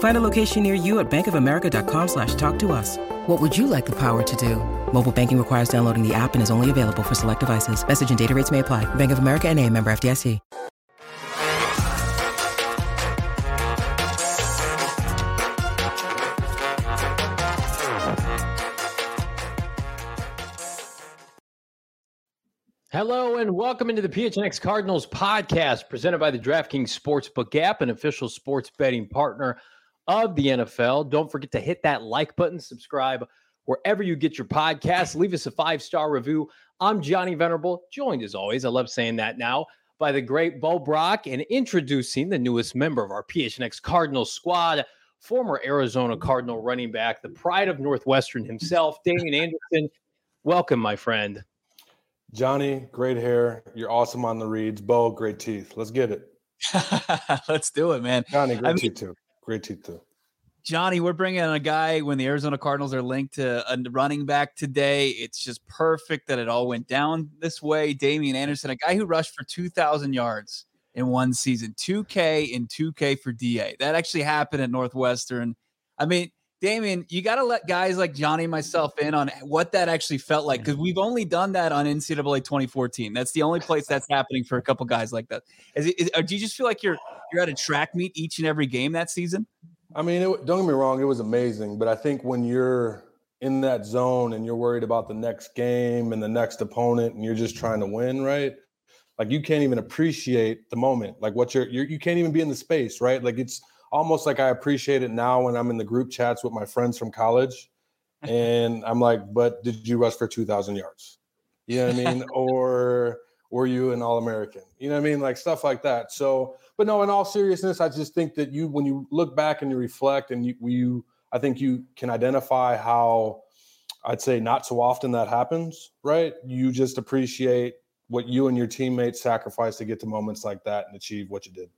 Find a location near you at bankofamerica.com slash talk to us. What would you like the power to do? Mobile banking requires downloading the app and is only available for select devices. Message and data rates may apply. Bank of America and a member FDIC. Hello and welcome into the PHNX Cardinals podcast presented by the DraftKings Sportsbook app, an official sports betting partner of the NFL. Don't forget to hit that like button, subscribe wherever you get your podcasts. Leave us a five star review. I'm Johnny Venerable, joined as always, I love saying that now, by the great Bo Brack and introducing the newest member of our PHNX Cardinal squad, former Arizona Cardinal running back, the pride of Northwestern himself, Damien Anderson. Welcome, my friend. Johnny, great hair. You're awesome on the reads. Bo, great teeth. Let's get it. Let's do it, man. Johnny, great I teeth too. Great too. Johnny, we're bringing in a guy when the Arizona Cardinals are linked to a running back today. It's just perfect that it all went down this way. Damien Anderson, a guy who rushed for 2,000 yards in one season, 2K and 2K for DA. That actually happened at Northwestern. I mean, Damien, you got to let guys like Johnny and myself in on what that actually felt like because we've only done that on NCAA 2014. That's the only place that's happening for a couple guys like that. Is it, is, uh, do you just feel like you're you're at a track meet each and every game that season? I mean, it, don't get me wrong, it was amazing, but I think when you're in that zone and you're worried about the next game and the next opponent and you're just trying to win, right? Like you can't even appreciate the moment. Like what you're, you're you can't even be in the space, right? Like it's almost like I appreciate it now when I'm in the group chats with my friends from college. And I'm like, but did you rush for 2,000 yards? You know what I mean? or were you an All American? You know what I mean? Like stuff like that. So, but no, in all seriousness, I just think that you, when you look back and you reflect and you, you I think you can identify how I'd say not so often that happens, right? You just appreciate what you and your teammates sacrificed to get to moments like that and achieve what you did.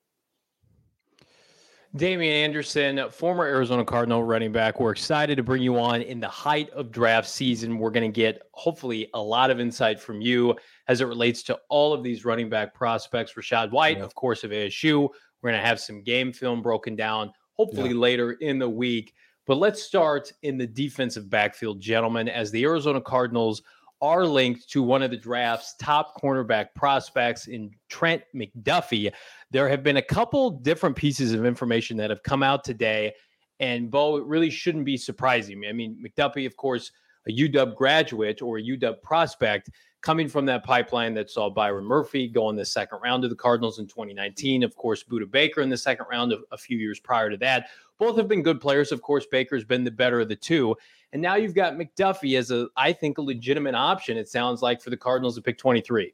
Damien Anderson, former Arizona Cardinal running back. We're excited to bring you on in the height of draft season. We're going to get hopefully a lot of insight from you as it relates to all of these running back prospects. Rachaad White, yeah. of course, of ASU. We're going to have some game film broken down hopefully yeah. later in the week. But let's start in the defensive backfield, gentlemen, as the Arizona Cardinals are linked to one of the draft's top cornerback prospects in Trent McDuffie. There have been a couple different pieces of information that have come out today, and Bo, it really shouldn't be surprising. I mean, McDuffie, of course, a UW graduate or a UW prospect coming from that pipeline that saw Byron Murphy go in the second round of the Cardinals in 2019. Of course, Budda Baker in the second round of a few years prior to that. Both have been good players. Of course, Baker's been the better of the two. And now you've got McDuffie as a, I think, a legitimate option, it sounds like, for the Cardinals to pick 23.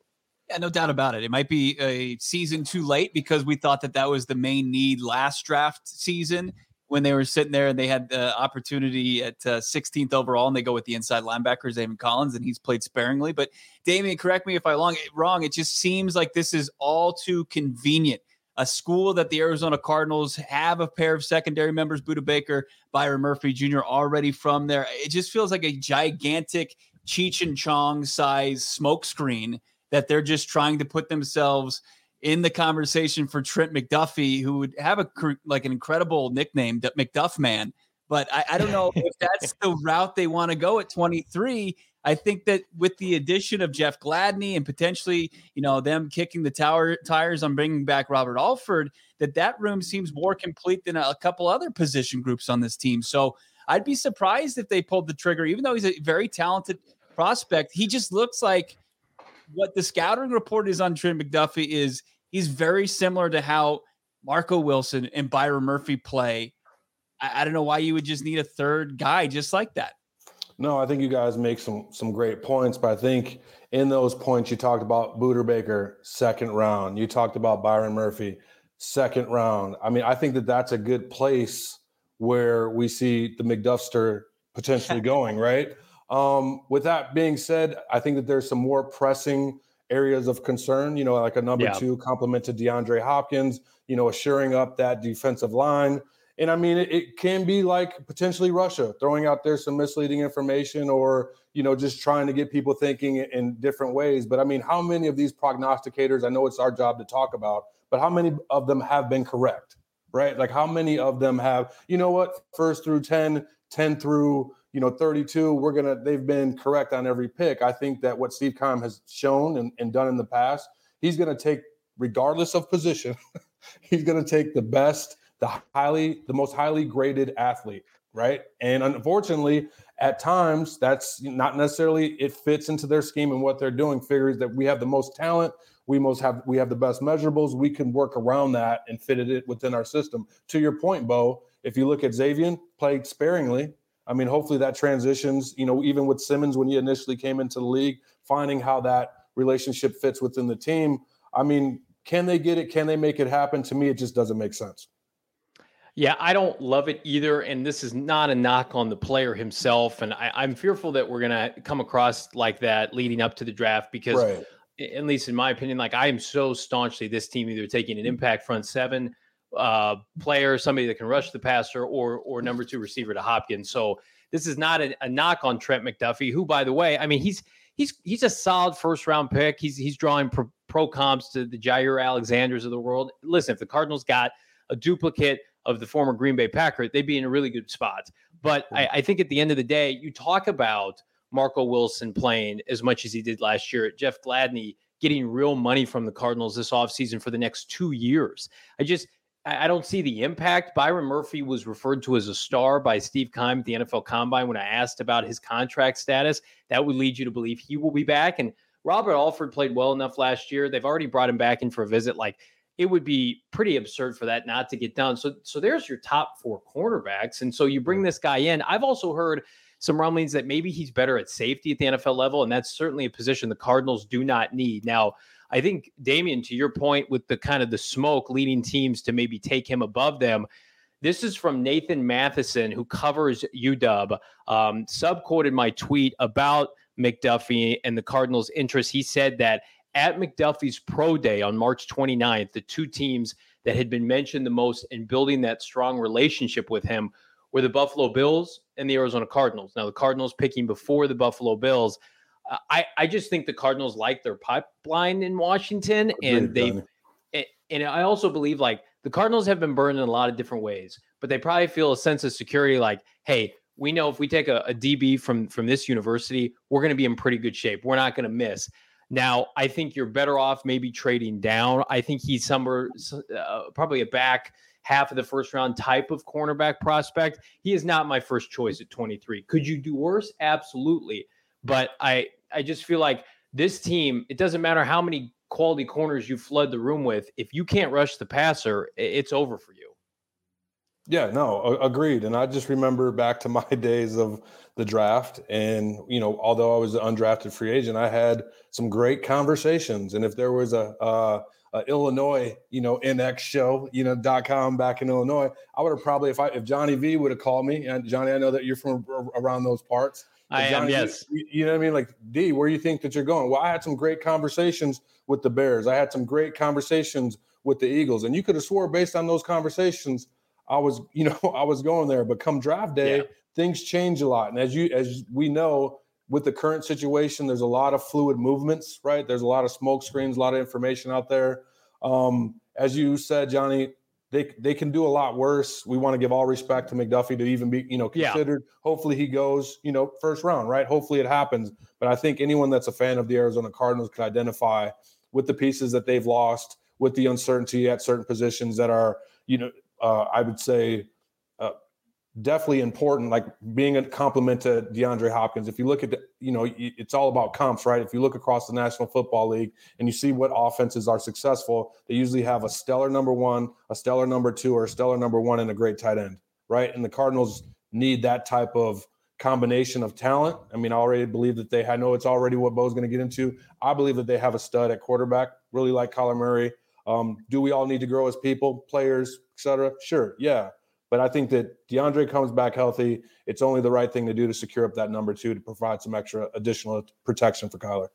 Yeah, no doubt about it. It might be a season too late because we thought that that was the main need last draft season when they were sitting there and they had the opportunity at uh, 16th overall and they go with the inside linebacker, Zaven Collins, and he's played sparingly. But Damien, correct me if I'm wrong. It just seems like this is all too convenient a school that the Arizona Cardinals have a pair of secondary members, Budda Baker, Byron Murphy Jr., already from there. It just feels like a gigantic Cheech and Chong size smokescreen that they're just trying to put themselves in the conversation for Trent McDuffie, who would have a like an incredible nickname, McDuff Man. But I, I don't know if that's the route they want to go at 23. I think that with the addition of Jeff Gladney and potentially, you know, them kicking the tower tires on bringing back Robert Alford, that that room seems more complete than a couple other position groups on this team. So I'd be surprised if they pulled the trigger, even though he's a very talented prospect. He just looks like what the scouting report is on Trent McDuffie is he's very similar to how Marco Wilson and Byron Murphy play. I, I don't know why you would just need a third guy just like that. No, I think you guys make some some great points, but I think in those points you talked about Budda Baker second round. You talked about Byron Murphy second round. I mean, I think that that's a good place where we see the McDuffster potentially going, right? Um, with that being said, I think that there's some more pressing areas of concern, you know, like a number yeah. two complement to DeAndre Hopkins, you know, assuring up that defensive line. And I mean, it, it, can be like potentially Russia throwing out there some misleading information or, you know, just trying to get people thinking in different ways. But I mean, how many of these prognosticators, I know it's our job to talk about, but how many of them have been correct, right? Like how many of them have, you know what, first through 10, 10 through, you know, 32, we're going to, they've been correct on every pick. I think that what Steve Keim has shown and, and done in the past, he's going to take, regardless of position, he's going to take the best, the highly, the most highly graded athlete, right? And unfortunately, at times, that's not necessarily it fits into their scheme and what they're doing. Figures that we have the most talent, we most have we have the best measurables. We can work around that and fit it within our system. To your point, Bo, if you look at Xavier, played sparingly. I mean, hopefully that transitions. You know, even with Simmons when he initially came into the league, finding how that relationship fits within the team. I mean, can they get it? Can they make it happen? To me, it just doesn't make sense. Yeah, I don't love it either. And this is not a knock on the player himself. And I, am fearful that we're going to come across like that leading up to the draft because right at least in my opinion, like I am so staunchly this team either taking an impact front seven uh, player, somebody that can rush the passer, or or number two receiver to Hopkins. So this is not a, a, knock on Trent McDuffie, who, by the way, I mean he's he's he's a solid first round pick. He's he's drawing pro, pro comps to the Jair Alexanders of the world. Listen, if the Cardinals got a duplicate of the former Green Bay Packer, they'd be in a really good spot. But I, I think at the end of the day, you talk about Marco Wilson playing as much as he did last year. Jeff Gladney getting real money from the Cardinals this offseason for the next two years. I just I don't see the impact. Byron Murphy was referred to as a star by Steve Keim at the NFL Combine when I asked about his contract status. That would lead you to believe he will be back. And Robert Alford played well enough last year. They've already brought him back in for a visit. Like it would be pretty absurd for that not to get done. So so there's your top four cornerbacks. And so you bring this guy in. I've also heard some rumblings that maybe he's better at safety at the NFL level, and that's certainly a position the Cardinals do not need. Now, I think Damien, to your point, with the kind of the smoke leading teams to maybe take him above them. This is from Nathan Matheson, who covers UW. Um, subquoted my tweet about McDuffie and the Cardinals' interest. He said that at McDuffie's pro day on March 29th, the two teams that had been mentioned the most in building that strong relationship with him were the Buffalo Bills and the Arizona Cardinals. Now, the Cardinals picking before the Buffalo Bills. Uh, I, I just think the Cardinals like their pipeline in Washington, and they and I also believe like the Cardinals have been burned in a lot of different ways, but they probably feel a sense of security, like, hey, we know if we take a, a DB from from this university, we're going to be in pretty good shape. We're not going to miss. Now, I think you're better off maybe trading down. I think he's somewhere uh, probably a back half of the first round type of cornerback prospect. He is not my first choice at 23. Could you do worse? Absolutely. But I I just feel like this team, it doesn't matter how many quality corners you flood the room with, if you can't rush the passer, it's over for you. Yeah, no, agreed. And I just remember back to my days of the draft. And, you know, although I was an undrafted free agent, I had some great conversations. And if there was a, uh, uh, Illinois, you know, NX show, you know, dot com back in Illinois, I would have probably, if I, if Johnny V would have called me and Johnny, I know that you're from around those parts. I Johnny, am, yes. You, you know what I mean? Like D, where you think that you're going? Well, I had some great conversations with the Bears. I had some great conversations with the Eagles, and you could have swore based on those conversations, I was, you know, I was going there. But come draft day, yeah. things change a lot, and as you, as we know, with the current situation, there's a lot of fluid movements, right? There's a lot of smoke screens, a lot of information out there. Um, as you said, Johnny, they they can do a lot worse. We want to give all respect to McDuffie to even be, you know, considered. Yeah. Hopefully he goes, you know, first round, right? Hopefully it happens. But I think anyone that's a fan of the Arizona Cardinals can identify with the pieces that they've lost, with the uncertainty at certain positions that are, you know, uh, I would say definitely important, like being a compliment to DeAndre Hopkins. If you look at the, you know, it's all about comps, right? If you look across the National Football League and you see what offenses are successful, they usually have a stellar number one, a stellar number two, or a stellar number one and a great tight end, right? And the Cardinals need that type of combination of talent. I mean, I already believe that they I know it's already what Bo's going to get into. I believe that they have a stud at quarterback, really like Kyler Murray. Um, do we all need to grow as people, players, etc.? Sure, yeah. But I think that DeAndre comes back healthy. It's only the right thing to do to secure up that number two to provide some extra additional protection for Kyler.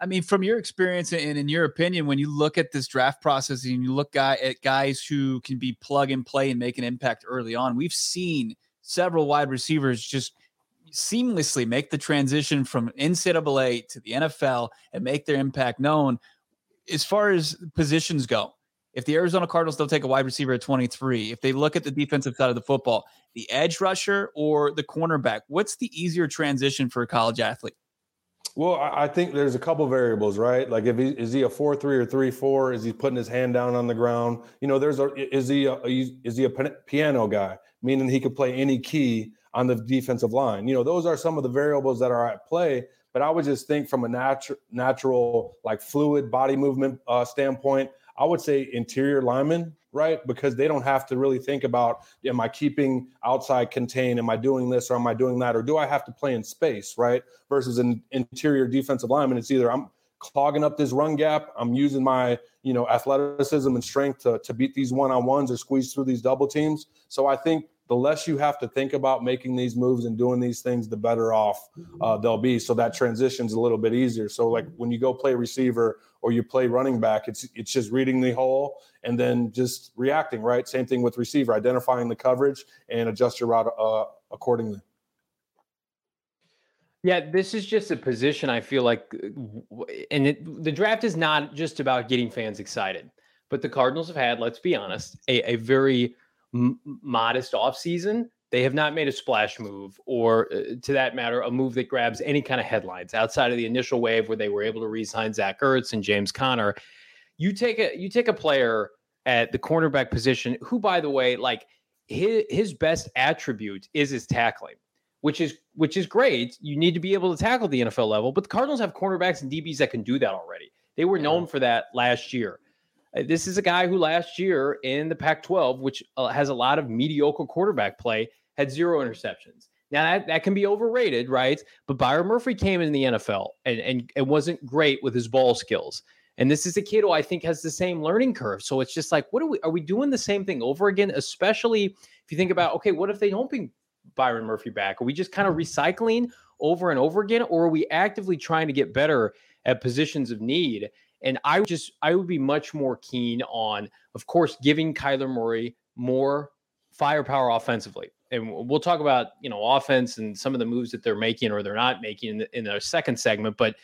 I mean, from your experience and in your opinion, when you look at this draft process and you look at guys who can be plug and play and make an impact early on, we've seen several wide receivers just seamlessly make the transition from NCAA to the NFL and make their impact known. As far as positions go, if the Arizona Cardinals don't take a wide receiver at 23, if they look at the defensive side of the football, the edge rusher or the cornerback, what's the easier transition for a college athlete? Well, I think there's a couple variables, right? Like, if he is he a four three or three four? Is he putting his hand down on the ground? You know, there's a is he a, is he a piano guy, meaning he could play any key on the defensive line? You know, those are some of the variables that are at play. But I would just think from a natural natural like fluid body movement uh, standpoint, I would say interior linemen, right? Because they don't have to really think about am I keeping outside contained? Am I doing this or am I doing that? Or do I have to play in space, right? Versus an interior defensive lineman, it's either I'm clogging up this run gap, I'm using my, you know, athleticism and strength to, to beat these one-on-ones or squeeze through these double teams. So I think the less you have to think about making these moves and doing these things, the better off uh, they'll be. So that transition's a little bit easier. So like when you go play receiver or you play running back, it's it's just reading the hole and then just reacting. Right. Same thing with receiver, identifying the coverage and adjust your route uh, accordingly. Yeah, this is just a position I feel like, and it, the draft is not just about getting fans excited, but the Cardinals have had, let's be honest, a, a very m- modest offseason. They have not made a splash move, or uh, to that matter, a move that grabs any kind of headlines outside of the initial wave where they were able to re-sign Zach Ertz and James Conner. You take a you take a player at the cornerback position, who, by the way, like his his best attribute is his tackling, which is which is great. You need to be able to tackle the NFL level, but the Cardinals have cornerbacks and DBs that can do that already. They were known for that last year. Uh, this is a guy who last year in the Pac 12, which uh, has a lot of mediocre quarterback play, had zero interceptions. Now, that, that can be overrated, right? But Byron Murphy came in the NFL and, and, and wasn't great with his ball skills. And this is a kid who I think has the same learning curve. So it's just like, what are we, are we doing the same thing over again? Especially if you think about, okay, what if they don't bring Byron Murphy back? Are we just kind of recycling over and over again? Or are we actively trying to get better at positions of need? And I would just I would be much more keen on, of course, giving Kyler Murray more firepower offensively. And we'll talk about you know offense and some of the moves that they're making or they're not making in the, the second segment. But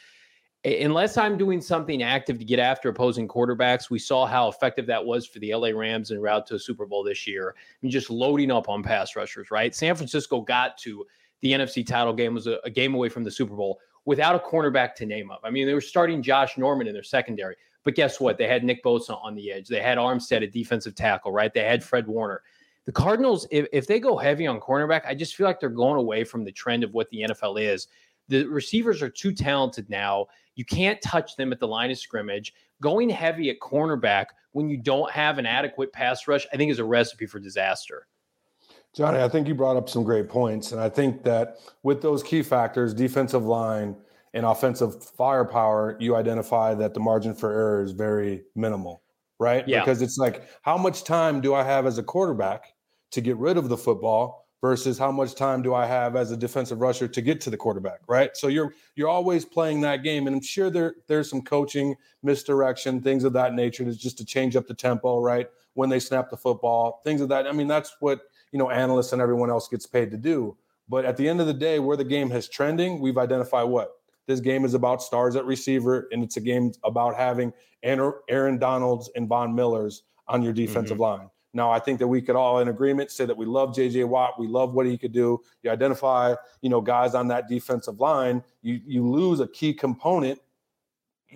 unless I'm doing something active to get after opposing quarterbacks, we saw how effective that was for the LA Rams en route to a Super Bowl this year. I mean, just loading up on pass rushers, right? San Francisco got to the NFC title game was a, a game away from the Super Bowl without a cornerback to name up. I mean, they were starting Josh Norman in their secondary, but guess what? They had Nick Bosa on the edge. They had Armstead at defensive tackle, right? They had Fred Warner. The Cardinals, if, if they go heavy on cornerback, I just feel like they're going away from the trend of what the NFL is. The receivers are too talented now. You can't touch them at the line of scrimmage. Going heavy at cornerback when you don't have an adequate pass rush, I think is a recipe for disaster. Johnny, I think you brought up some great points. And I think that with those key factors, defensive line and offensive firepower, you identify that the margin for error is very minimal, right? Yeah. Because it's like, how much time do I have as a quarterback to get rid of the football versus how much time do I have as a defensive rusher to get to the quarterback, right? So you're you're always playing that game, and I'm sure there there's some coaching misdirection, things of that nature, to just to change up the tempo, right? When they snap the football, things of that. I mean, that's what you know analysts and everyone else gets paid to do. But at the end of the day, where the game has trending, we've identified what this game is about stars at receiver, and it's a game about having Aaron Donalds and Von Millers on your defensive mm-hmm. line. Now, I think that we could all in agreement say that we love JJ Watt. We love what he could do. You identify, you know, guys on that defensive line. You you lose a key component,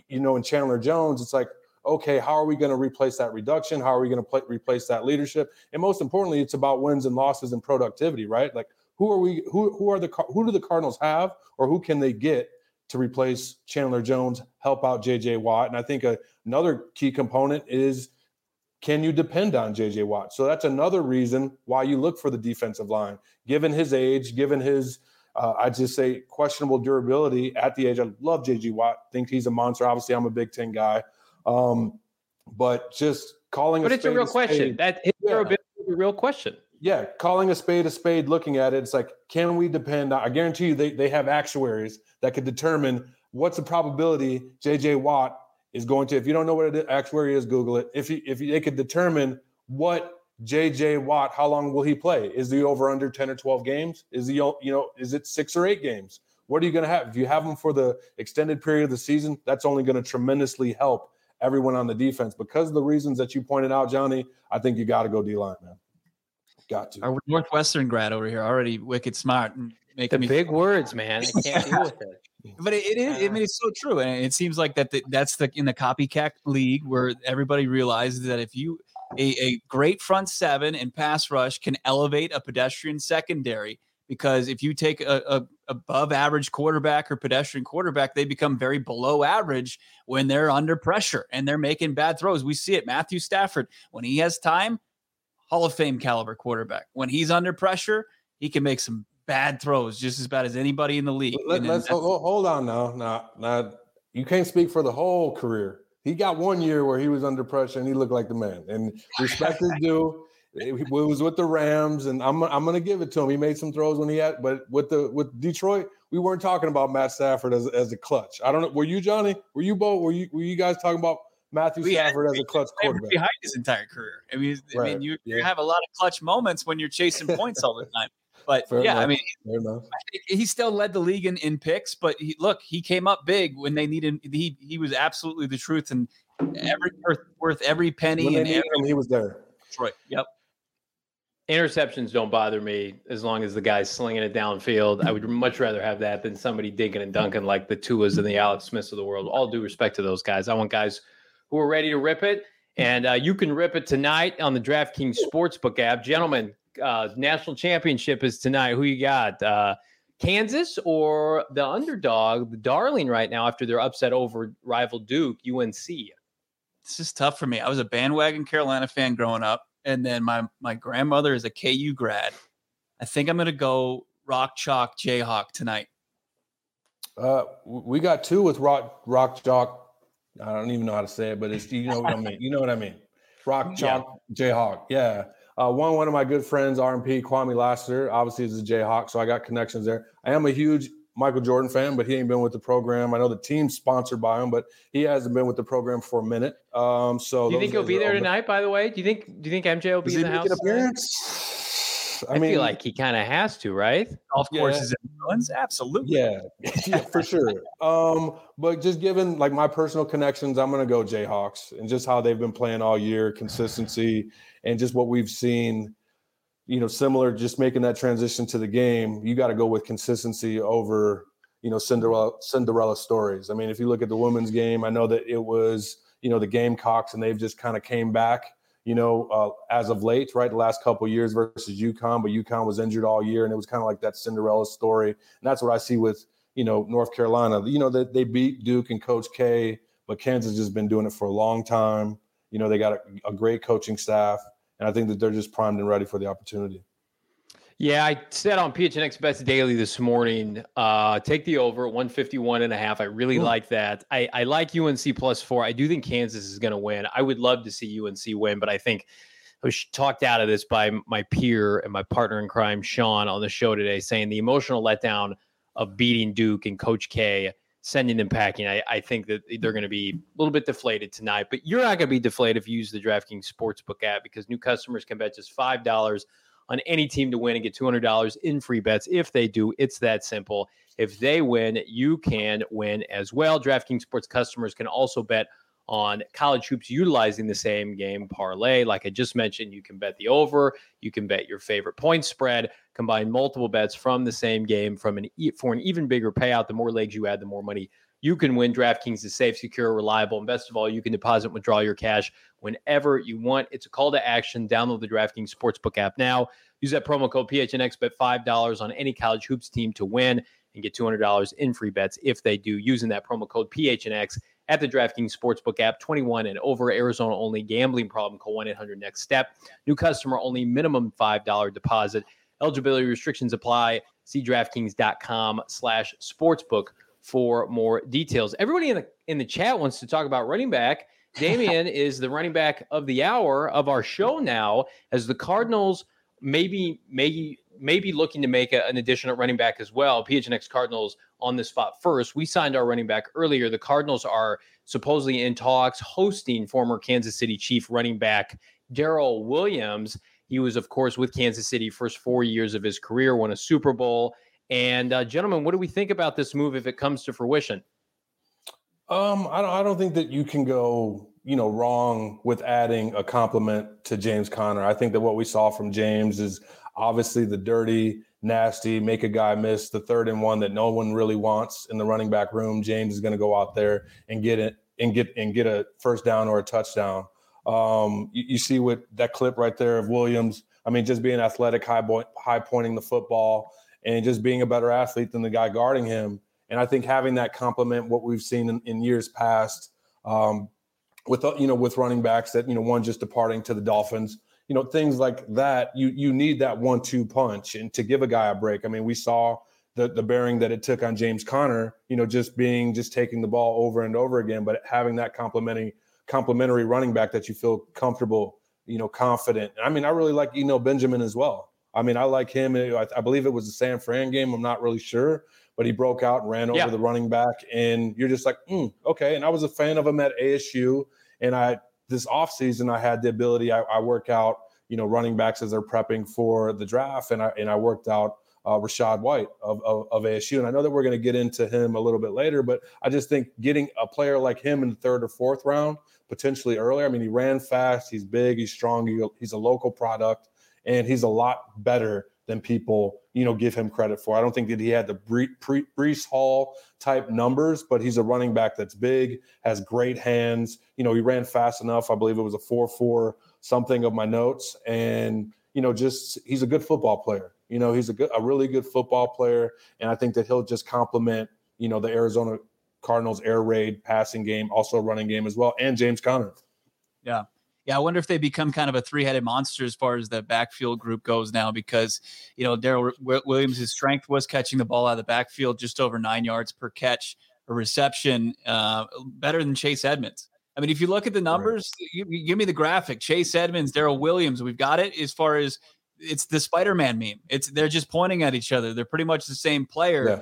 you know, in Chandler Jones. It's like, okay, how are we going to replace that reduction? How are we going to pl- replace that leadership? And most importantly, it's about wins and losses and productivity, right? Like who are we? Who who are the who do the Cardinals have, or who can they get to replace Chandler Jones, help out J.J. Watt? And I think a, another key component is can you depend on J.J. Watt? So that's another reason why you look for the defensive line, given his age, given his uh, I just say questionable durability at the age. I love JJ Watt. Think he's a monster. Obviously, I'm a Big Ten guy. Um, but just calling. But a it's a real a question. That his yeah. is a real question. Yeah, calling a spade a spade. Looking at it, it's like, can we depend? I guarantee you, they they have actuaries that could determine what's the probability JJ Watt is going to. If you don't know what an actuary is, Google it. If you, if you, they could determine what JJ Watt, how long will he play? Is he over under 10 or 12 games? Is he, you know, is it six or eight games? What are you going to have? If you have him for the extended period of the season, that's only going to tremendously help everyone on the defense. Because of the reasons that you pointed out, Johnny, I think you got to go D line, man. Got to. Our Northwestern grad over here already wicked smart and making the big words, man. I can't deal with it. But it, it is. I mean, it's so true, and it seems like that. The, that's the in the copycat league where everybody realizes that if you a, a great front seven and pass rush can elevate a pedestrian secondary because if you take a, a, above average quarterback or pedestrian quarterback, they become very below average when they're under pressure and they're making bad throws. We see it. Matthew Stafford, when he has time, Hall of Fame caliber quarterback. When he's under pressure, he can make some bad throws just as bad as anybody in the league. Let, us hold, hold on now. Now, now, you can't speak for the whole career. He got one year where he was under pressure and he looked like the man. And respect is due. It was with the Rams, and I'm I'm gonna give it to him. He made some throws when he had, but with the with Detroit, we weren't talking about Matt Stafford as, as a clutch. I don't know. Were you Johnny? Were you both? Were you were you guys talking about Matthew we Stafford had, as a clutch quarterback behind his entire career? I mean, right. I mean, you, yeah. you have a lot of clutch moments when you're chasing points all the time. But Fair yeah, enough. I mean, he still led the league in, in picks. But he, look, he came up big when they needed. He he was absolutely the truth, and every worth, worth every penny. When and every, him, he was there. Detroit. Yep. Interceptions don't bother me as long as the guy's slinging it downfield. I would much rather have that than somebody digging and dunking like the Tuas and the Alex Smiths of the world. All due respect to those guys. I want guys who are ready to rip it. And uh, you can rip it tonight on the DraftKings Sportsbook app. Gentlemen, uh, national championship is tonight. Who you got? Uh, Kansas or the underdog, the darling right now after their upset over rival Duke, UNC? This is tough for me. I was a bandwagon Carolina fan growing up, and then my my grandmother is a KU grad. I think I'm going to go Rock Chalk Jayhawk tonight. Uh, we got two with Rock Rock Chalk. I don't even know how to say it, but it's you know what I mean. You know what I mean. Rock Chalk yeah. Jayhawk. Yeah. Uh, one one of my good friends, RMP Kwamie Lassiter, obviously is a Jayhawk, so I got connections there. I am a huge Michael Jordan fan, but he ain't been with the program. I know the team's sponsored by him, but he hasn't been with the program for a minute. Um, so do you think he'll be there tonight? By the way, do you think do you think MJ will be in the house? appearance? I, I mean, feel like he kind of has to, right? Golf courses yeah. influence, absolutely. Yeah, yeah, for sure. Um, but just given like my personal connections, I'm gonna go Jayhawks and just how they've been playing all year, consistency, and just what we've seen you know, similar, just making that transition to the game, you got to go with consistency over, you know, Cinderella Cinderella stories. I mean, if you look at the women's game, I know that it was, you know, the Gamecocks, and they've just kind of came back, you know, uh, as of late, right? The last couple years versus UConn, but UConn was injured all year, and it was kind of like that Cinderella story. And that's what I see with, you know, North Carolina. You know, that they beat Duke and Coach K, but Kansas has been doing it for a long time. You know, they got a, a great coaching staff and I think that they're just primed and ready for the opportunity. Yeah, I said on PHNX Best Daily this morning, uh, take the over at 151 and a half. I really Ooh. like that. I, I like UNC plus four. I do think Kansas is going to win. I would love to see UNC win, but I think I was talked out of this by my peer and my partner in crime, Sean, on the show today, saying the emotional letdown of beating Duke and Coach K sending them packing. I, I think that they're going to be a little bit deflated tonight, but you're not going to be deflated if you use the DraftKings Sportsbook app because new customers can bet just $5 on any team to win and get $200 in free bets. If they do, it's that simple. If they win, you can win as well. DraftKings Sports customers can also bet on college hoops utilizing the same game parlay. Like I just mentioned, you can bet the over, you can bet your favorite point spread, combine multiple bets from the same game from an for an even bigger payout. The more legs you add, the more money you can win. DraftKings is safe, secure, reliable, and best of all, you can deposit and withdraw your cash whenever you want. It's a call to action. Download the DraftKings Sportsbook app now. Use that promo code PHNX, bet $5 on any college hoops team to win and get $200 in free bets if they do using that promo code PHNX at the DraftKings Sportsbook app. 21 and over, Arizona only. Gambling problem, call 1 800 NEXT STEP. New customer only, minimum $5 deposit. Eligibility restrictions apply. See DraftKings.com slash sportsbook for more details. Everybody in the in the chat wants to talk about running back. Damien is the running back of the hour of our show now, as the Cardinals maybe maybe maybe looking to make a, an addition at running back as well. PHNX Cardinals on the spot first. We signed our running back earlier. The Cardinals are supposedly in talks hosting former Kansas City Chief running back Darrel Williams. He was, of course, with Kansas City first four years of his career, won a Super Bowl. And uh, gentlemen, what do we think about this move if it comes to fruition? Um, I don't, I don't think that you can go, you know, wrong with adding a compliment to James Conner. I think that what we saw from James is obviously the dirty, nasty, make a guy miss the third and one that no one really wants in the running back room. James is going to go out there and get it and get and get a first down or a touchdown. Um, you, you, see what that clip right there of Williams. I mean, just being athletic, high, boy, high pointing the football, and just being a better athlete than the guy guarding him. And I think having that complement what we've seen in, in years past um, with you know with running backs that you know one just departing to the Dolphins, you know things like that. You you need that one-two punch and to give a guy a break. I mean, we saw the the bearing that it took on James Conner. You know, just being just taking the ball over and over again, but having that complementing complementary running back that you feel comfortable, you know, confident. I mean, I really like Eno Benjamin as well. I mean, I like him. I, I, believe it was the San Fran game. I'm not really sure, but he broke out and ran over yeah. the running back, and you're just like, mm, okay. And I was a fan of him at ASU, and I this offseason I had the ability. I, I work out, you know, running backs as they're prepping for the draft, and I and I worked out uh, Rachaad White of, of, of, ASU. And I know that we're going to get into him a little bit later, but I just think getting a player like him in the third or fourth round, potentially earlier. I mean, he ran fast, he's big, he's strong, he, he's a local product, and he's a lot better than people, you know, give him credit for. I don't think that he had the Breece Hall type numbers, but he's a running back that's big, has great hands. You know, he ran fast enough. I believe it was a 4 4 something of my notes. And, you know, just he's a good football player. You know, he's a good, a really good football player, and I think that he'll just complement, you know, the Arizona Cardinals air raid passing game, also running game as well, and James Conner. Yeah. Yeah, I wonder if they become kind of a three-headed monster as far as the backfield group goes now, because you know Darrel Williams' strength was catching the ball out of the backfield, just over nine yards per catch, a reception, uh, better than Chase Edmonds. I mean, if you look at the numbers, right. you, you give me the graphic: Chase Edmonds, Darrel Williams. We've got it as far as it's the Spider-Man meme. It's they're just pointing at each other. They're pretty much the same player. Yeah.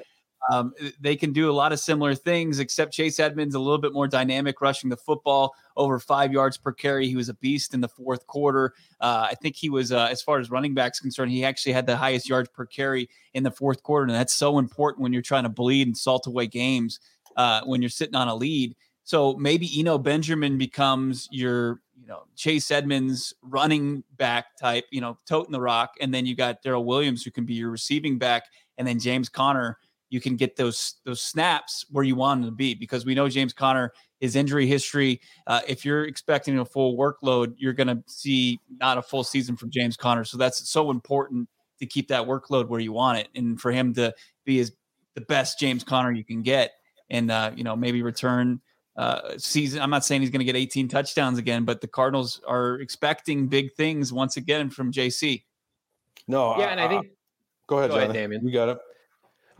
Um, they can do a lot of similar things, except Chase Edmonds a little bit more dynamic, rushing the football over five yards per carry. He was a beast in the fourth quarter. Uh, I think he was, uh, as far as running backs concerned, he actually had the highest yards per carry in the fourth quarter, and that's so important when you're trying to bleed and salt away games uh, when you're sitting on a lead. So maybe Eno Benjamin becomes your you know Chase Edmonds running back type, you know, toting the rock, and then you got Darrel Williams who can be your receiving back, and then James Conner. You can get those those snaps where you want them to be because we know James Conner, his injury history. Uh, if you're expecting a full workload, you're going to see not a full season from James Conner. So that's so important to keep that workload where you want it, and for him to be as the best James Conner you can get, and uh, you know maybe return uh, season. I'm not saying he's going to get 18 touchdowns again, but the Cardinals are expecting big things once again from JC. No, yeah, I, and I think. go ahead, go ahead, Damien. You got it.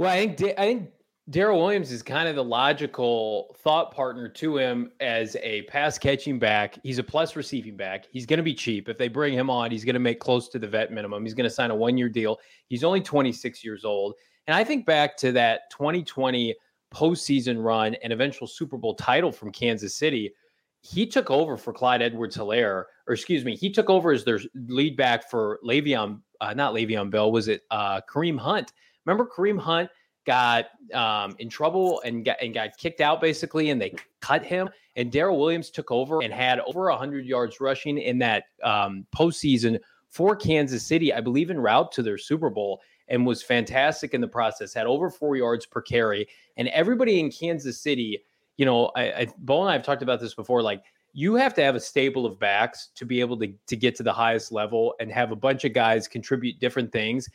Well, I think I think Darrel Williams is kind of the logical thought partner to him as a pass catching back. He's a plus receiving back. He's going to be cheap. If they bring him on, he's going to make close to the vet minimum. He's going to sign a one year deal. He's only 26 years old. And I think back to that 2020 postseason run and eventual Super Bowl title from Kansas City, he took over for Clyde Edwards Helaire, or excuse me, he took over as their lead back for Le'Veon, uh, not Le'Veon Bell, was it uh, Kareem Hunt? Remember Kareem Hunt got um, in trouble and got and got kicked out basically, and they cut him. And Darrel Williams took over and had over hundred yards rushing in that um, postseason for Kansas City, I believe, en route to their Super Bowl. and was fantastic in the process, had over four yards per carry. And everybody in Kansas City, you know, I, I Bo and I have talked about this before, like you have to have a stable of backs to be able to, to get to the highest level and have a bunch of guys contribute different things.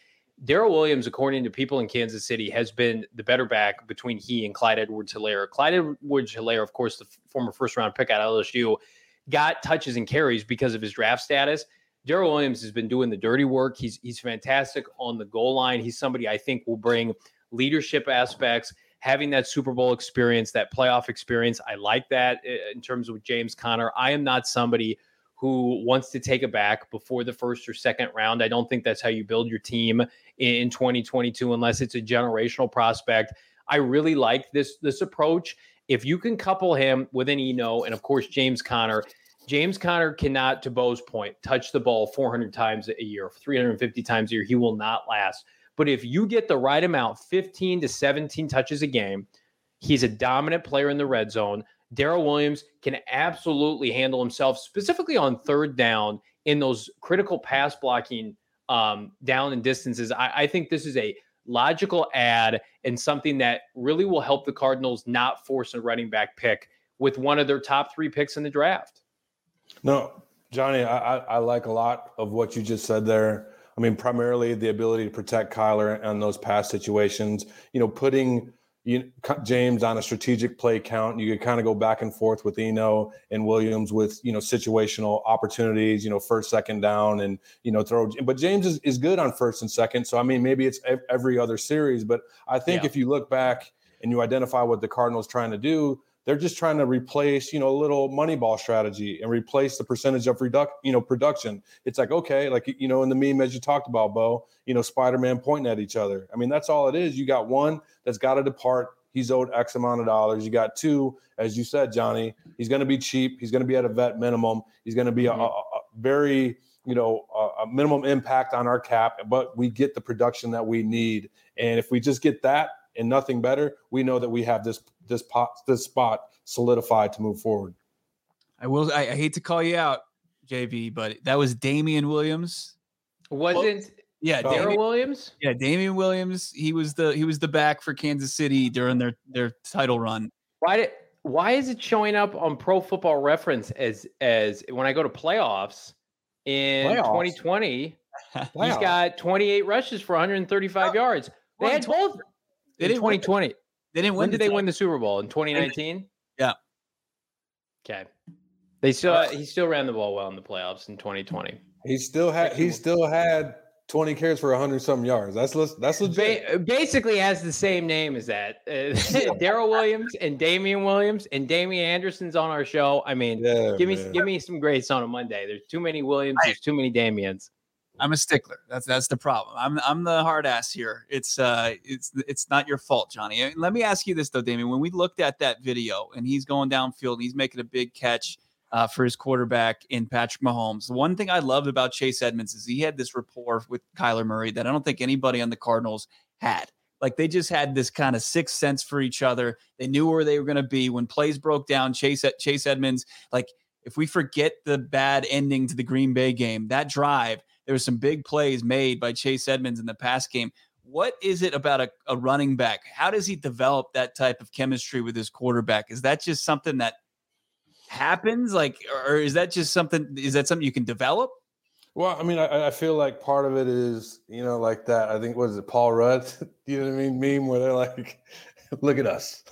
Darrel Williams, according to people in Kansas City, has been the better back between he and Clyde Edwards Helaire. Clyde Edwards Helaire, of course, the former first round pick at LSU, got touches and carries because of his draft status. Darrel Williams has been doing the dirty work. He's he's fantastic on the goal line. He's somebody I think will bring leadership aspects, having that Super Bowl experience, that playoff experience. I like that uh, in terms of James Conner. I am not somebody who wants to take it back before the first or second round. I don't think that's how you build your team in 2022 unless it's a generational prospect. I really like this this approach. If you can couple him with an Eno and of course James Conner, James Conner cannot, to Bo's point, touch the ball 400 times a year, 350 times a year. He will not last. But if you get the right amount, 15 to 17 touches a game, he's a dominant player in the red zone. Darrel Williams can absolutely handle himself, specifically on third down in those critical pass blocking um, down and distances. I, I think this is a logical ad and something that really will help the Cardinals not force a running back pick with one of their top three picks in the draft. No, Johnny, I, I like a lot of what you just said there. I mean, primarily the ability to protect Kyler on those past situations. You know, putting you, James on a strategic play count. You could kind of go back and forth with Eno and Williams with you know situational opportunities. You know, first, second down, and you know throw. But James is, is good on first and second. So I mean, maybe it's every other series. But I think yeah. if you look back and you identify what the Cardinals trying to do, they're just trying to replace, you know, a little money ball strategy and replace the percentage of reduct, you know, production. It's like, okay, like, you know, in the meme, as you talked about, Bo, you know, Spider-Man pointing at each other. I mean, that's all it is. You got one that's got to depart. He's owed X amount of dollars. You got two, as you said, Johnny, he's going to be cheap. He's going to be at a vet minimum. He's going to be mm-hmm. a, a, very, you know, a, a minimum impact on our cap, but we get the production that we need. And if we just get that and nothing better, we know that we have this this pot this spot solidified to move forward. I will. I, I hate to call you out, JV, but that was Damien Williams. Wasn't yeah, Darrel Williams? Yeah, Damien Williams. He was the he was the back for Kansas City during their their title run. Why did why is it showing up on Pro Football Reference as as when I go to playoffs in playoffs. 2020? Playoffs. He's got 28 rushes for 135 oh, yards. They had both. They in 2020. They didn't win. When did they win the Super Bowl in 2019? Yeah. Okay. They still uh, he still ran the ball well in the playoffs in 2020. He still had he still had 20 carries for 100 something yards. That's that's legit. Ba- basically has the same name as that. Uh, Darrel Williams and Damien Williams and Damien Anderson's on our show. I mean, yeah, give me man. give me some grace on a Monday. There's too many Williams. There's too many Damiens. I'm a stickler. That's that's the problem. I'm I'm the hard ass here. It's uh it's it's not your fault, Johnny. Let me ask you this though, Damien. When we looked at that video and he's going downfield and he's making a big catch uh, for his quarterback in Patrick Mahomes, the one thing I loved about Chase Edmonds is he had this rapport with Kyler Murray that I don't think anybody on the Cardinals had. Like they just had this kind of sixth sense for each other. They knew where they were going to be when plays broke down. Chase Chase Edmonds, like if we forget the bad ending to the Green Bay game, that drive there were some big plays made by Chase Edmonds in the past game. What is it about a, a running back? How does he develop that type of chemistry with his quarterback? Is that just something that happens? Like, or is that just something? Is that something you can develop? Well, I mean, I, I, feel like part of it is, you know, like that. I think was it Paul Rudd? you know what I mean? Meme where they're like, "Look at us,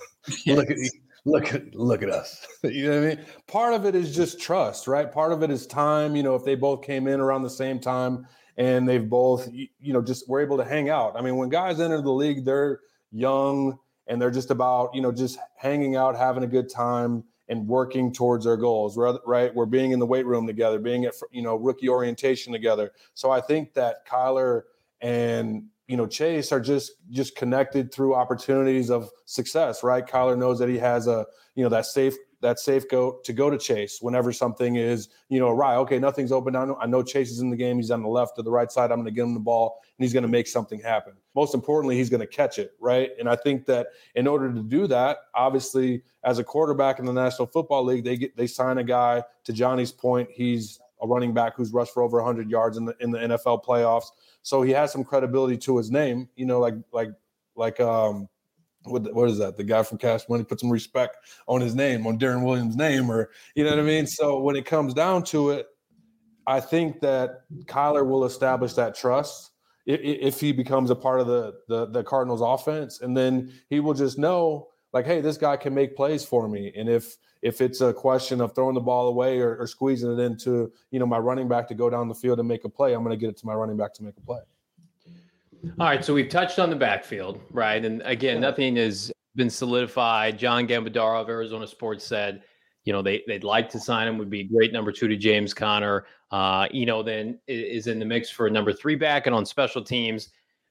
yes. look at look at look at us. you know what I mean? Part of it is just trust, right? Part of it is time. You know, if they both came in around the same time and they've both, you know, just were able to hang out. I mean, when guys enter the league, they're young and they're just about, you know, just hanging out, having a good time and working towards their goals right we're being in the weight room together being at you know rookie orientation together so i think that kyler and you know Chase are just just connected through opportunities of success, right? Kyler knows that he has a you know that safe that safe go to go to Chase whenever something is you know right. Okay, nothing's open. I know, I know Chase is in the game. He's on the left or the right side. I'm going to give him the ball, and he's going to make something happen. Most importantly, he's going to catch it, right? And I think that in order to do that, obviously, as a quarterback in the National Football League, they get they sign a guy. To Johnny's point, he's a running back who's rushed for over 100 yards in the in the NFL playoffs. So he has some credibility to his name. You know, like like like um, what what is that? The guy from Cash Money put some respect on his name, on Darren Williams' name, or you know what I mean. So when it comes down to it, I think that Kyler will establish that trust if he becomes a part of the, the the Cardinals offense, and then he will just know like, hey, this guy can make plays for me. And if if it's a question of throwing the ball away or, or squeezing it into you know my running back to go down the field and make a play, I'm going to get it to my running back to make a play. All right, so we've touched on the backfield, right? And again, yeah. nothing has been solidified. John Gambadoro of Arizona Sports said, you know, they they'd like to sign him. Would be a great number two to James Conner. Uh, you know, then is in the mix for a number three back and on special teams.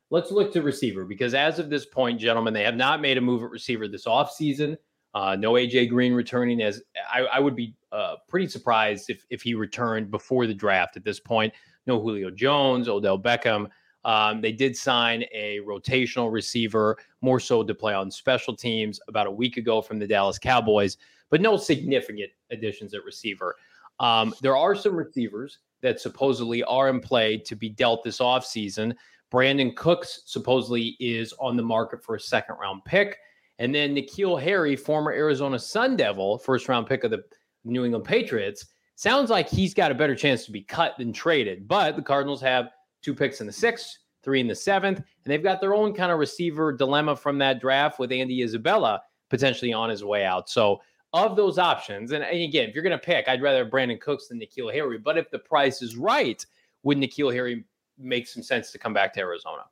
Let's look to receiver because as of this point, gentlemen, they have not made a move at receiver this offseason. Uh, no AJ Green returning as I, I would be uh, pretty surprised if if he returned before the draft at this point. No Julio Jones, Odell Beckham. Um, they did sign a rotational receiver, more so to play on special teams about a week ago from the Dallas Cowboys, but no significant additions at receiver. Um, there are some receivers that supposedly are in play to be dealt this offseason. Brandin Cooks supposedly is on the market for a second round pick. And then N'Keal Harry, former Arizona Sun Devil, first round pick of the New England Patriots, sounds like he's got a better chance to be cut than traded. But the Cardinals have two picks in the sixth, three in the seventh, and they've got their own kind of receiver dilemma from that draft with Andy Isabella potentially on his way out. So, of those options, and, and again, if you're going to pick, I'd rather Brandin Cooks than N'Keal Harry. But if the price is right, would N'Keal Harry make some sense to come back to Arizona?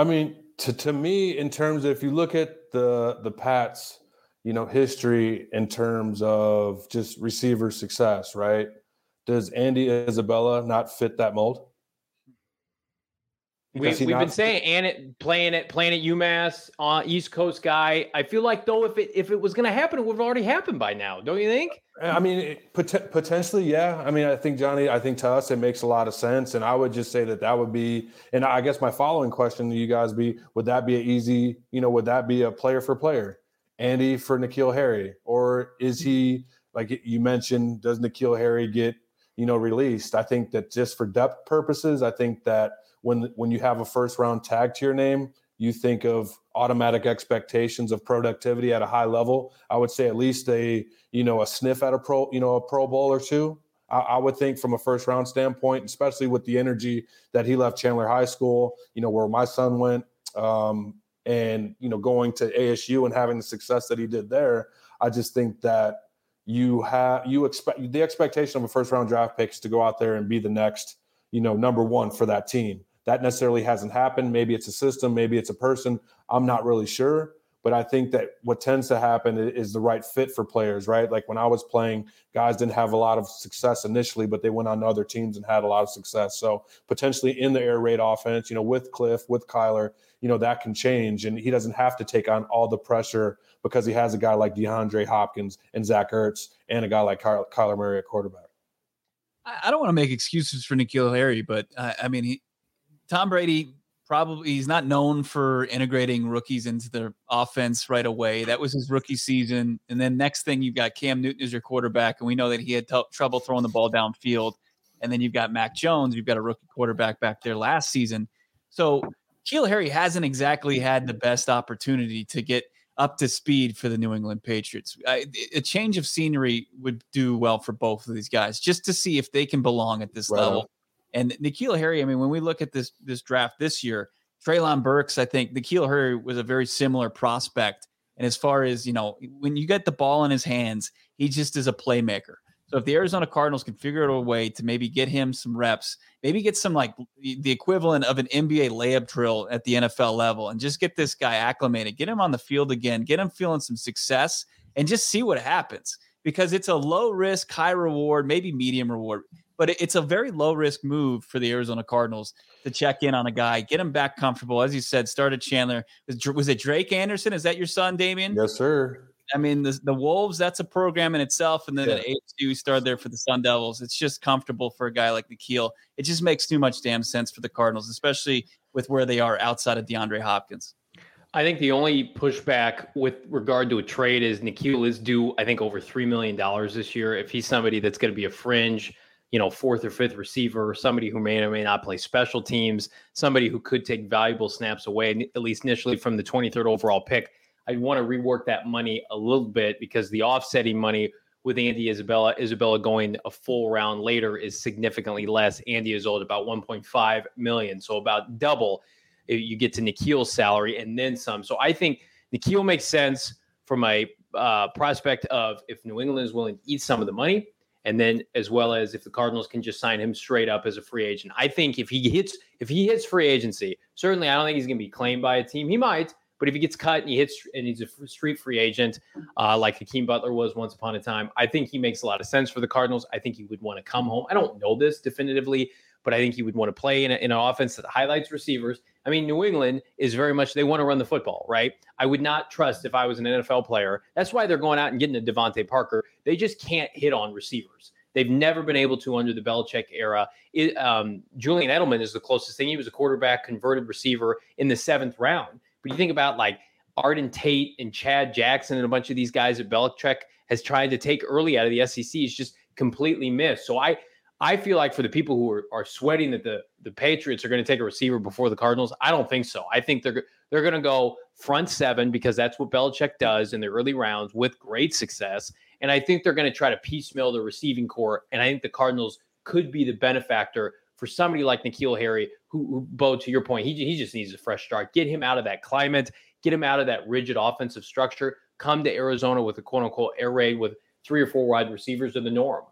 I mean, to to me, in terms of if you look at the the Pats, you know, history in terms of just receiver success, right? Does Andy Isabella not fit that mold? We, have been saying and it playing it playing at UMass uh, East Coast guy. I feel like though if it if it was going to happen, it would have already happened by now. Don't you think? I mean, pot- potentially, yeah. I mean, I think Johnny. I think to us it makes a lot of sense, and I would just say that that would be. And I guess my following question to you guys be: Would that be an easy? You know, would that be a player for player, Andy for N'Keal Harry, or is he like you mentioned? Does N'Keal Harry get you know released? I think that just for depth purposes, I think that when when you have a first round tag to your name, you think of automatic expectations of productivity at a high level. I would say at least a you know a sniff at a pro you know a Pro Bowl or two. I, I would think from a first round standpoint, especially with the energy that he left Chandler High School, you know where my son went, um, and you know going to ASU and having the success that he did there. I just think that you have you expect the expectation of a first round draft pick is to go out there and be the next you know number one for that team that necessarily hasn't happened. Maybe it's a system, maybe it's a person. I'm not really sure. But I think that what tends to happen is the right fit for players, right? Like when I was playing, guys didn't have a lot of success initially, but they went on to other teams and had a lot of success. So potentially in the air raid offense, you know, with Cliff, with Kyler, you know, that can change. And he doesn't have to take on all the pressure because he has a guy like DeAndre Hopkins and Zach Ertz and a guy like Kyler Murray at quarterback. I don't want to make excuses for N'Keal Harry, but I mean, he, Tom Brady probably he's not known for integrating rookies into the offense right away. That was his rookie season, and then next thing you've got Cam Newton as your quarterback, and we know that he had t- trouble throwing the ball downfield. And then you've got Mac Jones, you've got a rookie quarterback back there last season. So Keel Harry hasn't exactly had the best opportunity to get up to speed for the New England Patriots. I, a change of scenery would do well for both of these guys, just to see if they can belong at this right level. On. And N'Keal Harry, I mean, when we look at this this draft this year, Treylon Burks, I think N'Keal Harry was a very similar prospect. And as far as, you know, when you get the ball in his hands, he just is a playmaker. So if the Arizona Cardinals can figure out a way to maybe get him some reps, maybe get some like the equivalent of an NBA layup drill at the NFL level and just get this guy acclimated, get him on the field again, get him feeling some success and just see what happens because it's a low risk, high reward, maybe medium reward but it's a very low risk move for the Arizona Cardinals to check in on a guy, get him back comfortable. As you said, started Chandler. Was it Drake Anderson? Is that your son, Damien? Yes, sir. I mean, the, the Wolves, that's a program in itself. And then yeah. at ASU, started there for the Sun Devils. It's just comfortable for a guy like N'Keal. It just makes too much damn sense for the Cardinals, especially with where they are outside of DeAndre Hopkins. I think the only pushback with regard to a trade is N'Keal is due, I think, over $3 million this year. If he's somebody that's going to be a fringe, you know, fourth or fifth receiver, somebody who may or may not play special teams, somebody who could take valuable snaps away, at least initially from the 23rd overall pick. I want to rework that money a little bit because the offsetting money with Andy Isabella, Isabella going a full round later is significantly less. Andy is owed about 1.5 million, so about double. You get to N'Keal's salary and then some. So I think N'Keal makes sense from a uh, prospect of if New England is willing to eat some of the money, and then as well as if the Cardinals can just sign him straight up as a free agent. I think if he hits if he hits free agency, certainly I don't think he's going to be claimed by a team. He might, but if he gets cut and he hits and he's a street free agent, uh, like Hakeem Butler was once upon a time, I think he makes a lot of sense for the Cardinals. I think he would want to come home. I don't know this definitively, but I think he would want to play in, a, in an offense that highlights receivers. I mean, New England is very much they want to run the football, right? I would not trust if I was an NFL player. That's why they're going out and getting a DeVante Parker. They just can't hit on receivers. They've never been able to under the Belichick era. It, um, Julian Edelman is the closest thing. He was a quarterback converted receiver in the seventh round. But you think about like Auden Tate and Chad Jackson and a bunch of these guys that Belichick has tried to take early out of the SEC is just completely missed. So I I feel like for the people who are, are sweating that the the Patriots are going to take a receiver before the Cardinals, I don't think so. I think they're they're going to go front seven because that's what Belichick does in the early rounds with great success. And I think they're going to try to piecemeal the receiving corps. And I think the Cardinals could be the benefactor for somebody like N'Keal Harry, who, who Bo, to your point, he, he just needs a fresh start. Get him out of that climate, get him out of that rigid offensive structure. Come to Arizona with a quote unquote air raid with three or four wide receivers are the norm.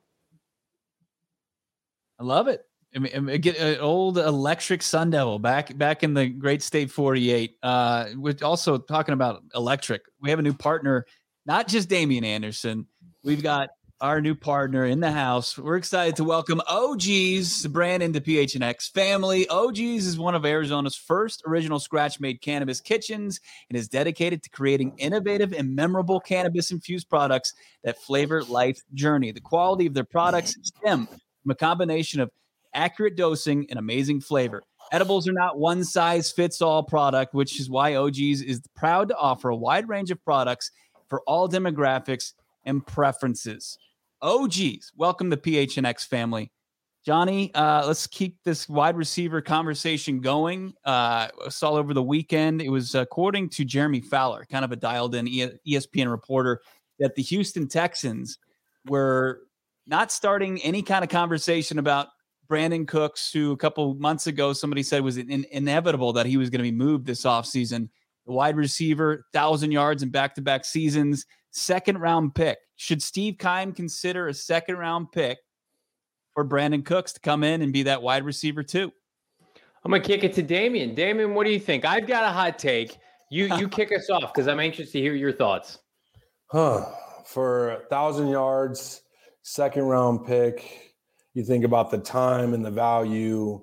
I love it. I mean, get an old electric Sun Devil back back in the great state 48. Uh, we're also talking about electric. We have a new partner, not just Damien Anderson. We've got our new partner in the house. We're excited to welcome OGeez brand into PHNX family. OG's is one of Arizona's first original scratch made cannabis kitchens and is dedicated to creating innovative and memorable cannabis infused products that flavor life journey. The quality of their products stem from a combination of accurate dosing and amazing flavor. Edibles are not one size fits all product, which is why OG's is proud to offer a wide range of products for all demographics and preferences. OGeez, welcome to PHNX family. Johnny, uh, let's keep this wide receiver conversation going. Uh, saw over the weekend. It was according to Jeremy Fowler, kind of a dialed in ESPN reporter, that the Houston Texans were not starting any kind of conversation about Brandin Cooks, who a couple months ago somebody said was in, inevitable that he was going to be moved this offseason. The wide receiver, thousand yards in back to back seasons, second round pick. Should Steve Keim consider a second round pick for Brandin Cooks to come in and be that wide receiver too? I'm gonna kick it to Damien. Damien, what do you think? I've got a hot take. You you kick us off because I'm anxious to hear your thoughts. Huh. For a thousand yards, second round pick, you think about the time and the value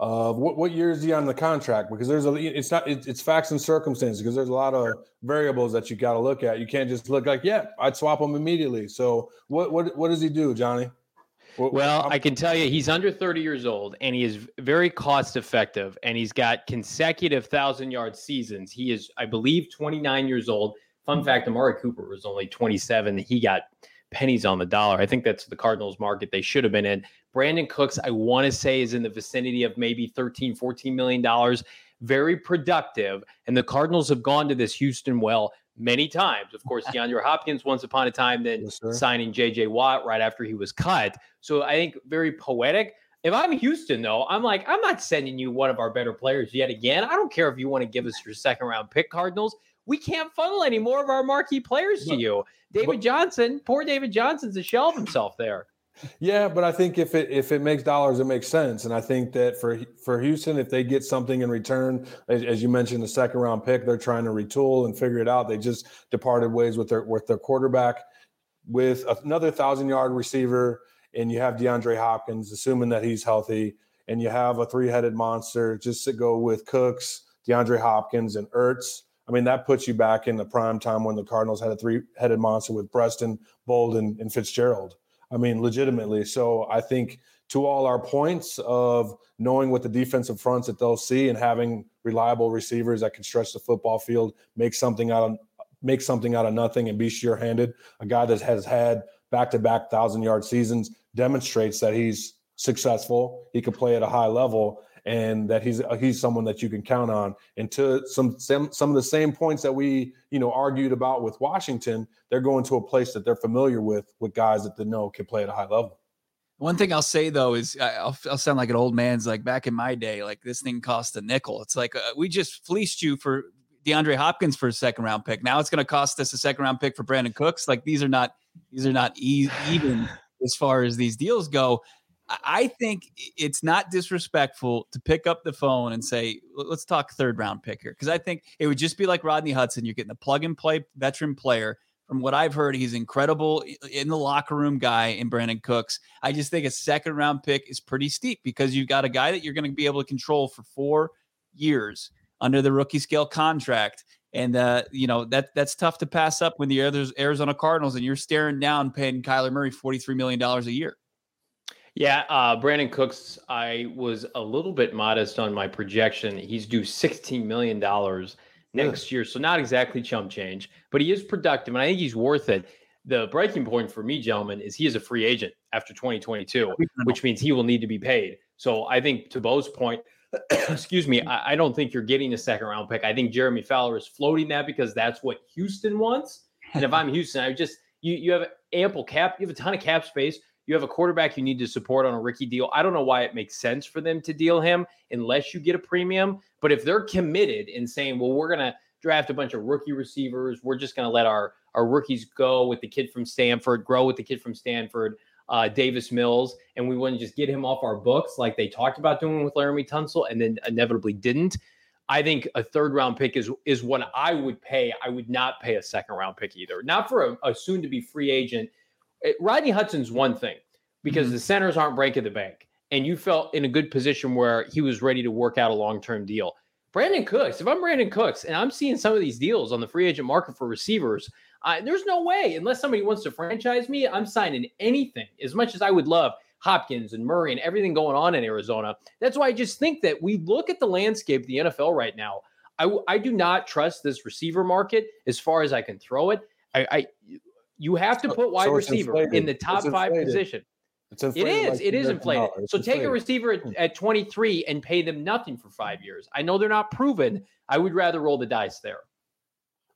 of what, what year is he on the contract? Because there's a it's not it's facts and circumstances because there's a lot of variables that you got to look at. You can't just look like, yeah, I'd swap him immediately. So what what what does he do, Johnny? well, I can tell you he's under 30 years old and he is very cost effective and he's got consecutive thousand yard seasons. He is, I believe, 29 years old. Fun fact Amari Cooper was only 27. He got pennies on the dollar. I think that's the Cardinals market they should have been in. Brandin Cooks, I want to say, is in the vicinity of maybe 13, 14 million dollars. Very productive. And the Cardinals have gone to this Houston well many times. Of course, DeAndre Hopkins once upon a time, then yes, signing JJ Watt right after he was cut. So I think very poetic. If I'm Houston, though, I'm like, I'm not sending you one of our better players yet again. I don't care if you want to give us your second round pick, Cardinals. We can't funnel any more of our marquee players to you. David but, Johnson, poor David Johnson's a shell of himself there. Yeah, but I think if it if it makes dollars, it makes sense. And I think that for for Houston, if they get something in return, as, as, you mentioned, the second round pick, they're trying to retool and figure it out. They just departed ways with their with their quarterback, with another thousand yard receiver, and you have DeAndre Hopkins, assuming that he's healthy, and you have a three headed monster. Just to go with Cooks, DeAndre Hopkins, and Ertz. I mean, that puts you back in the prime time when the Cardinals had a three headed monster with Breaston, Boldin, and Fitzgerald. I mean, legitimately. So I think to all our points of knowing what the defensive fronts that they'll see and having reliable receivers that can stretch the football field, make something out of make something out of nothing and be sure handed. A guy that has had back to back thousand yard seasons, demonstrates that he's successful, he can play at a high level, and that he's uh, he's someone that you can count on. And to some some some of the same points that we you know argued about with Washington, they're going to a place that they're familiar with with guys that they know can play at a high level. One thing I'll say though is I'll, I'll sound like an old man's like back in my day, like this thing cost a nickel. It's like uh, we just fleeced you for DeAndre Hopkins for a second round pick. Now it's going to cost us a second round pick for Brandin Cooks. Like these are not these are not e- even as far as these deals go. I think it's not disrespectful to pick up the phone and say, let's talk third round pick here. Because I think it would just be like Rodney Hudson. You're getting a plug and play veteran player. From what I've heard, he's incredible in the locker room guy in Brandin Cooks. I just think a second round pick is pretty steep because you've got a guy that you're going to be able to control for four years under the rookie scale contract. And uh, you know that that's tough to pass up when the Arizona Cardinals and you're staring down paying Kyler Murray forty three million dollars a year. Yeah, uh, Brandin Cooks, I was a little bit modest on my projection. He's due $16 million next yeah. year. So not exactly chump change, but he is productive. And I think he's worth it. The breaking point for me, gentlemen, is he is a free agent after 2022, which means he will need to be paid. So I think to Bo's point, excuse me, I, I don't think you're getting a second round pick. I think Jeremy Fowler is floating that because that's what Houston wants. And if I'm Houston, I just you you have ample cap, you have a ton of cap space. You have a quarterback you need to support on a rookie deal. I don't know why it makes sense for them to deal him unless you get a premium. But if they're committed in saying, well, we're going to draft a bunch of rookie receivers, we're just going to let our, our rookies go with the kid from Stanford, grow with the kid from Stanford, uh, Davis Mills, and we wouldn't just get him off our books like they talked about doing with Laremy Tunsil and then inevitably didn't. I think a third round pick is is what I would pay. I would not pay a second round pick either. Not for a, a soon to be free agent it, Rodney Hudson's one thing because mm-hmm. the centers aren't breaking the bank, and you felt in a good position where he was ready to work out a long term deal. Brandin Cooks, if I'm Brandin Cooks and I'm seeing some of these deals on the free agent market for receivers, uh, there's no way, unless somebody wants to franchise me, I'm signing anything. As much as I would love Hopkins and Murray and everything going on in Arizona, that's why I just think that we look at the landscape of the NFL right now. I, I do not trust this receiver market as far as I can throw it. I, I you have to put wide so receiver inflated. in the top five position. It's it is. Like it is inflated. So inflated. take a receiver at, hmm. at 23 and pay them nothing for five years. I know they're not proven. I would rather roll the dice there.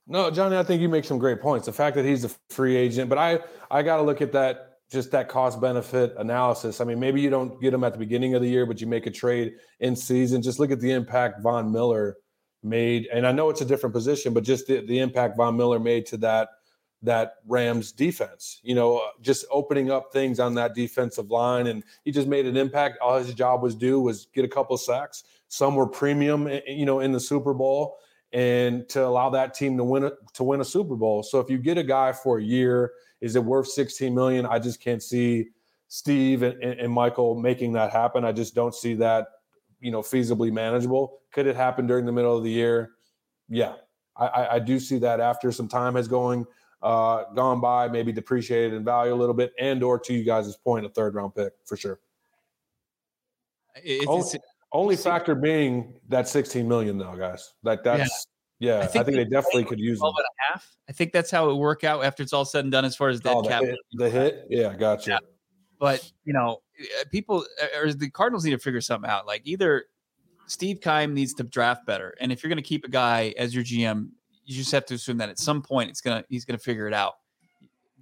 No, Johnny, I think you make some great points. The fact that he's a free agent, but I I got to look at that just that cost benefit analysis. I mean, maybe you don't get him at the beginning of the year, but you make a trade in season. Just look at the impact Von Miller made, and I know it's a different position, but just the, the impact Von Miller made to that that Rams defense, you know, uh, just opening up things on that defensive line. And he just made an impact. All his job was do was get a couple sacks. Some were premium, eh, eh, you know, in the Super Bowl and to allow that team to win it to win a Super Bowl. So if you get a guy for a year, is it worth 16 million? I just can't see Steve and, and Michael making that happen. I just don't see that, you know, feasibly manageable. Could it happen during the middle of the year? Yeah, I, I do see that after some time has going uh, gone by, maybe depreciated in value a little bit, and or to you guys' point, a third round pick for sure. It's, only, only factor being that 16 million though, guys. Like that's yeah, yeah I, think, I think they definitely could use 12 and a half. I think that's how it work out after it's all said and done as far as dead oh, cap. Hit, the hit, yeah, gotcha. Yeah. But you know, uh, people uh, or the Cardinals need to figure something out. Like either Steve Keim needs to draft better, and if you're going to keep a guy as your GM, you just have to assume that at some point it's gonna he's gonna figure it out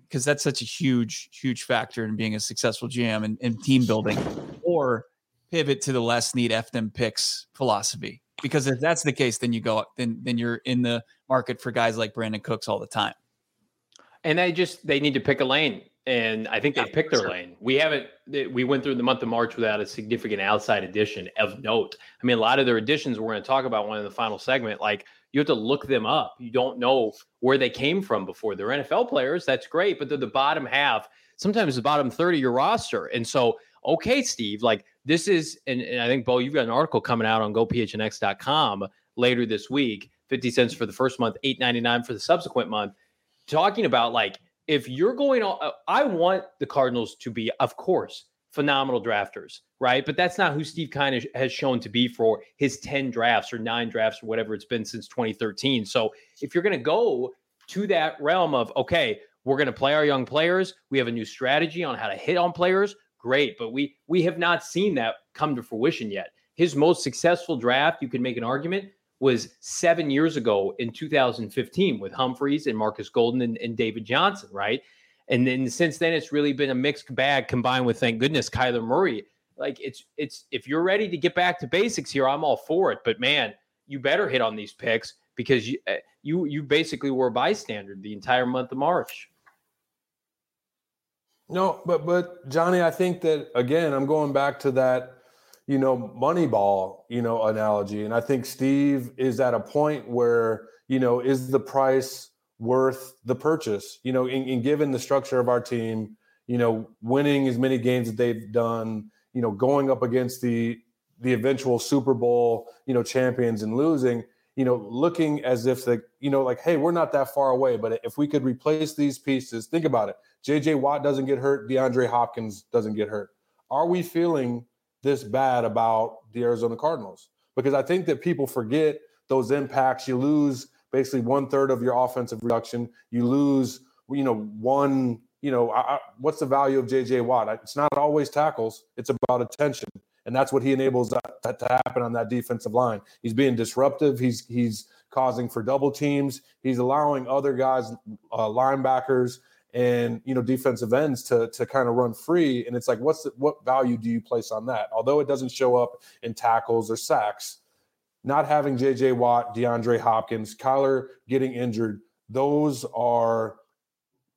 because that's such a huge huge factor in being a successful GM and, and team building, or pivot to the less need f them picks philosophy. Because if that's the case, then you go then then you're in the market for guys like Brandin Cooks all the time. And they just they need to pick a lane and I think they picked their lane. We haven't. We went through the month of March without a significant outside addition of note. I mean, a lot of their additions we're going to talk about one in the final segment. Like you have to look them up. You don't know where they came from before. They're NFL players. That's great, but they're the bottom half, sometimes the bottom 30 of your roster. And so, okay, Steve, like this is, and, and I think Bo, you've got an article coming out on GoPHNX.com later this week. Fifty cents for the first month, eight ninety nine for the subsequent month. Talking about like if you're going on, uh, I want the Cardinals to be, of course, phenomenal drafters, right? But that's not who Steve Keim has shown to be for his 10 drafts or nine drafts or whatever it's been since 2013. So if you're going to go to that realm of, okay, we're going to play our young players. We have a new strategy on how to hit on players. Great, but we we have not seen that come to fruition yet. His most successful draft, you can make an argument, was seven years ago in 2015 with Humphries and Marcus Golden and, and David Johnson, right? And then since then, it's really been a mixed bag combined with, thank goodness, Kyler Murray. Like it's it's if you're ready to get back to basics here, I'm all for it. But man, you better hit on these picks because you eh, you you basically were a bystander the entire month of March. No, but but Johnny, I think that again, I'm going back to that, you know, Moneyball, you know, analogy, and I think Steve is at a point where you know is the price worth the purchase? You know, in, in given the structure of our team, you know, winning as many games as they've done, you know, going up against the the eventual Super Bowl, you know, champions and losing, you know, looking as if the, you know, like, hey, we're not that far away, but if we could replace these pieces, think about it. JJ Watt doesn't get hurt, DeAndre Hopkins doesn't get hurt. Are we feeling this bad about the Arizona Cardinals? Because I think that people forget those impacts. You lose basically one third of your offensive reduction. You lose, you know, one. You know, I, what's the value of JJ Watt? It's not always tackles. It's about attention, and that's what he enables that, that to happen on that defensive line. He's being disruptive. He's he's causing for double teams. He's allowing other guys, uh, linebackers, and you know defensive ends to to kind of run free. And it's like, what's the, what value do you place on that? Although it doesn't show up in tackles or sacks, not having J.J. Watt, DeAndre Hopkins, Kyler getting injured, those are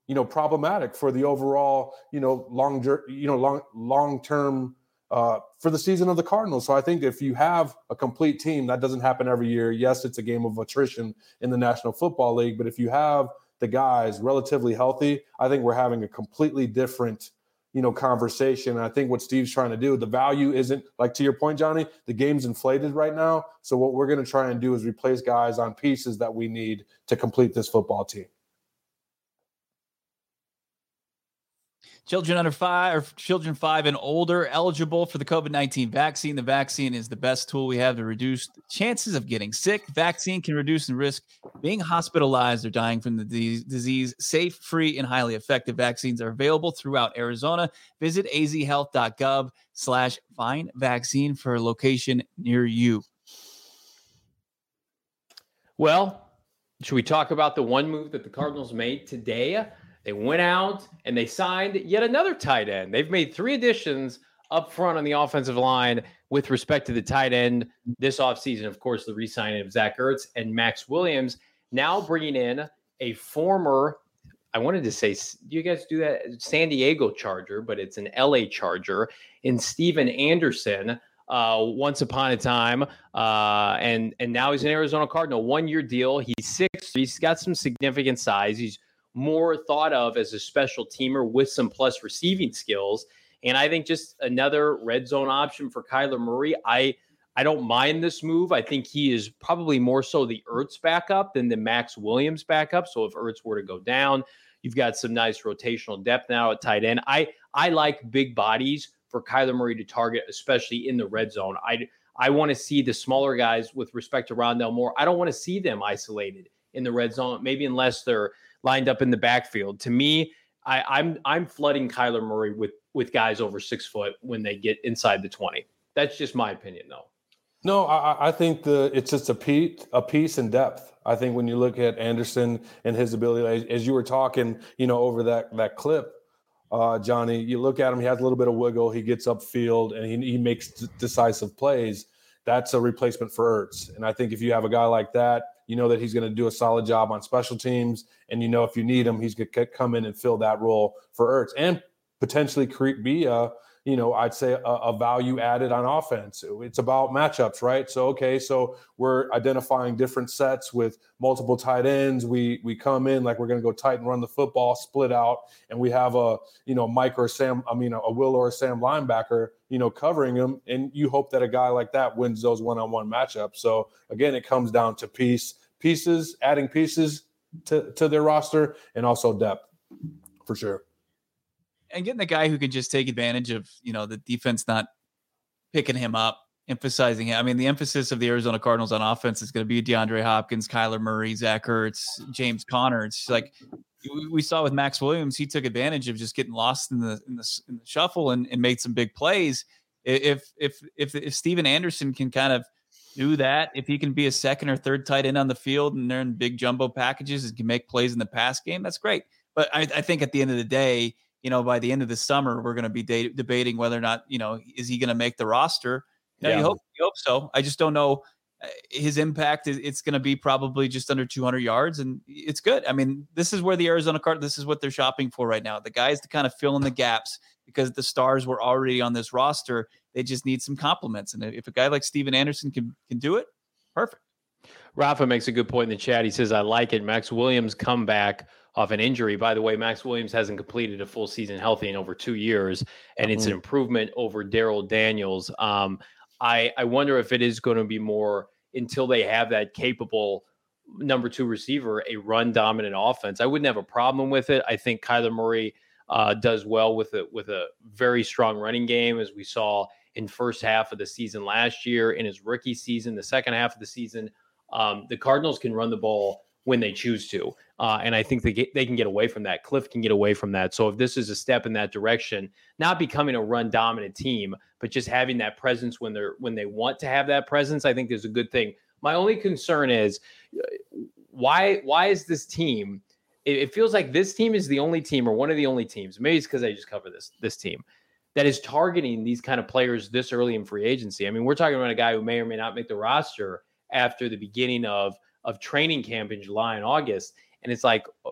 you know problematic for the overall you know long you know long long term uh, for the season of the Cardinals. So I think if you have a complete team, that doesn't happen every year. Yes, it's a game of attrition in the National Football League, but if you have the guys relatively healthy, I think we're having a completely different you know conversation. And I think what Steve's trying to do, the value isn't like to your point, Johnny. The game's inflated right now, so what we're going to try and do is replace guys on pieces that we need to complete this football team. Children under five or children five and older eligible for the COVID 19 vaccine. The vaccine is the best tool we have to reduce chances of getting sick. Vaccine can reduce the risk being hospitalized or dying from the disease. Safe, free, and highly effective vaccines are available throughout Arizona. Visit azhealth.gov slash find vaccine for a location near you. Well, should we talk about the one move that the Cardinals made today? They went out and they signed yet another tight end. They've made three additions up front on the offensive line with respect to the tight end this offseason. Of course, the re signing of Zach Ertz and Maxx Williams. Now bringing in a former, I wanted to say, do you guys do that? San Diego Charger, but it's an LA Charger in Stephen Anderson. Uh, once upon a time, uh, and and now he's an Arizona Cardinal, one year deal. He's six. He's got some significant size. He's more thought of as a special teamer with some plus receiving skills. And I think just another red zone option for Kyler Murray. I I don't mind this move. I think he is probably more so the Ertz backup than the Maxx Williams backup. So if Ertz were to go down, you've got some nice rotational depth now at tight end. I I like big bodies for Kyler Murray to target, especially in the red zone. I I want to see the smaller guys with respect to Rondale Moore. I don't want to see them isolated in the red zone, maybe unless they're lined up in the backfield. To me, I, I'm I'm flooding Kyler Murray with with guys over six foot when they get inside the twenty. That's just my opinion, though. No, I, I think the it's just a piece a piece in depth. I think when you look at Anderson and his ability, as you were talking, you know, over that that clip, uh, Johnny, you look at him. He has a little bit of wiggle. He gets upfield and he, he makes d- decisive plays. That's a replacement for Ertz. And I think if you have a guy like that, you know that he's going to do a solid job on special teams, and you know if you need him, he's going to come in and fill that role for Ertz and potentially be a you know I'd say a, a, value added on offense. It's about matchups, right? So okay, so we're identifying different sets with multiple tight ends. We we come in like we're going to go tight and run the football, split out, and we have a you know Mike or Sam, I mean a Will or a Sam linebacker you know, covering him. And you hope that a guy like that wins those one on one matchups. So again, it comes down to piece pieces, adding pieces to, to their roster and also depth for sure. And getting the guy who can just take advantage of, you know, the defense not picking him up emphasizing him. I mean, the emphasis of the Arizona Cardinals on offense is going to be DeAndre Hopkins, Kyler Murray, Zach Ertz, James Conner. It's like we saw with Maxx Williams, he took advantage of just getting lost in the in the, in the shuffle and, and made some big plays. If if if if Stephen Anderson can kind of do that, if he can be a second or third tight end on the field and they're in big jumbo packages and can make plays in the pass game, that's great. But I, I think at the end of the day, you know, by the end of the summer, we're going to be de- debating whether or not, you know, is he going to make the roster? You, know, yeah. you hope you hope so. I just don't know uh, his impact is it's going to be probably just under 200 yards and it's good i mean this is where the arizona card this is what they're shopping for right now the guys to kind of fill in the gaps because the stars were already on this roster they just need some compliments and if a guy like stephen anderson can can do it perfect rafa makes a good point in the chat he says i like it Maxx williams come back off an injury by the way Maxx williams hasn't completed a full season healthy in over two years and it's an mm-hmm. improvement over Darrell daniels um, I I wonder if it is going to be more until they have that capable number two receiver, a run dominant offense. I wouldn't have a problem with it. I think Kyler Murray uh, does well with a with a very strong running game, as we saw in first half of the season last year, in his rookie season, the second half of the season. Um, the Cardinals can run the ball when they choose to. Uh, and I think they get, they can get away from that. Cliff can get away from that. So if this is a step in that direction, not becoming a run dominant team, but just having that presence when they're when they want to have that presence, I think is a good thing. My only concern is uh, why why is this team? It, it feels like this team is the only team or one of the only teams. Maybe it's because I just cover this this team that is targeting these kind of players this early in free agency. I mean, we're talking about a guy who may or may not make the roster after the beginning of of training camp in July and August. And it's like, uh,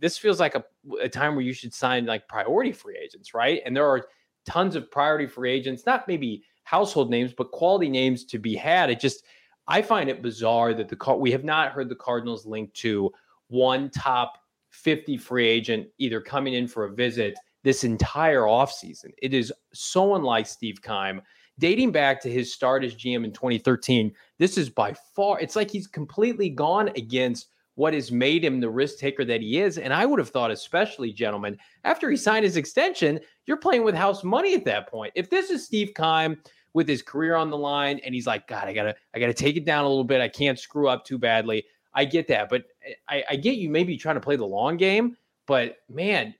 this feels like a, a time where you should sign like priority free agents, right? And there are tons of priority free agents, not maybe household names, but quality names to be had. It just, I find it bizarre that the we have not heard the Cardinals linked to one top 50 free agent either coming in for a visit this entire offseason. It is so unlike Steve Keim dating back to his start as GM in 2013, this is by far, it's like he's completely gone against what has made him the risk taker that he is. And I would have thought, especially, gentlemen, after he signed his extension, you're playing with house money at that point. If this is Steve Keim with his career on the line and he's like, God, I gotta, I gotta take it down a little bit. I can't screw up too badly. I get that. But I, I get you maybe trying to play the long game, but man,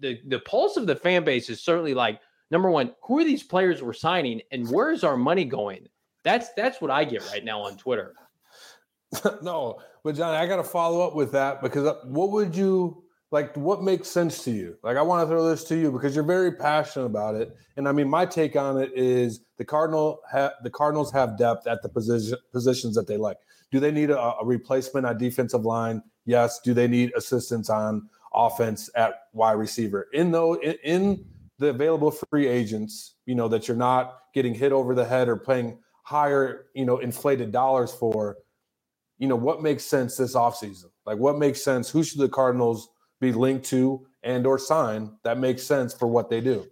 the the pulse of the fan base is certainly like number one, who are these players we're signing and where is our money going? That's that's what I get right now on Twitter. no, but John, I got to follow up with that because uh, what would you like? What makes sense to you? Like, I want to throw this to you because you're very passionate about it. And I mean, my take on it is the Cardinal ha- the Cardinals have depth at the position positions that they like. Do they need a, a replacement at defensive line? Yes. Do they need assistance on offense at wide receiver? In though in, in the available free agents, you know, that you're not getting hit over the head or paying higher, you know, inflated dollars for, you know, what makes sense this offseason? Like what makes sense? Who should the Cardinals be linked to and or sign that makes sense for what they do?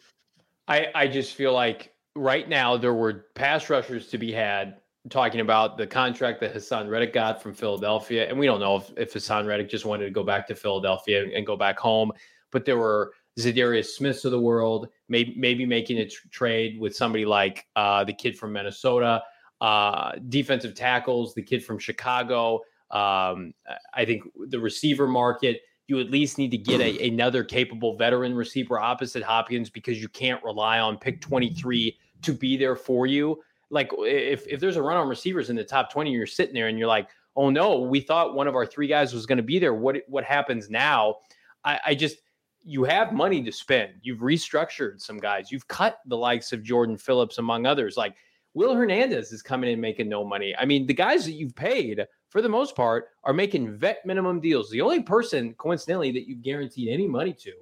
I, I just feel like right now there were pass rushers to be had talking about the contract that Haason Reddick got from Philadelphia. And we don't know if, if Haason Reddick just wanted to go back to Philadelphia and, and go back home. But there were Za'Darius Smiths of the world, maybe maybe making a tr- trade with somebody like uh, the kid from Minnesota, uh, defensive tackles, the kid from Chicago. Um, I think the receiver market, you at least need to get a, another capable veteran receiver opposite Hopkins because you can't rely on pick 23 to be there for you. Like if, if there's a run on receivers in the top 20, you're sitting there and you're like, oh no, we thought one of our three guys was going to be there. What what happens now? I, I just – you have money to spend. You've restructured some guys. You've cut the likes of Jordan Phillips, among others. Like Will Hernandez is coming in making no money. I mean, the guys that you've paid, for the most part, are making vet minimum deals. The only person, coincidentally, that you've guaranteed any money to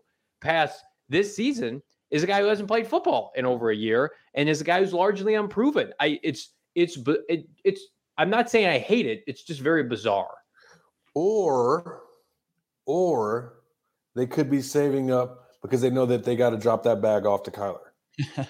past this season is a guy who hasn't played football in over a year and is a guy who's largely unproven. I it's it's it, it's I'm not saying I hate it. It's just very bizarre. Or or they could be saving up because they know that they got to drop that bag off to Kyler.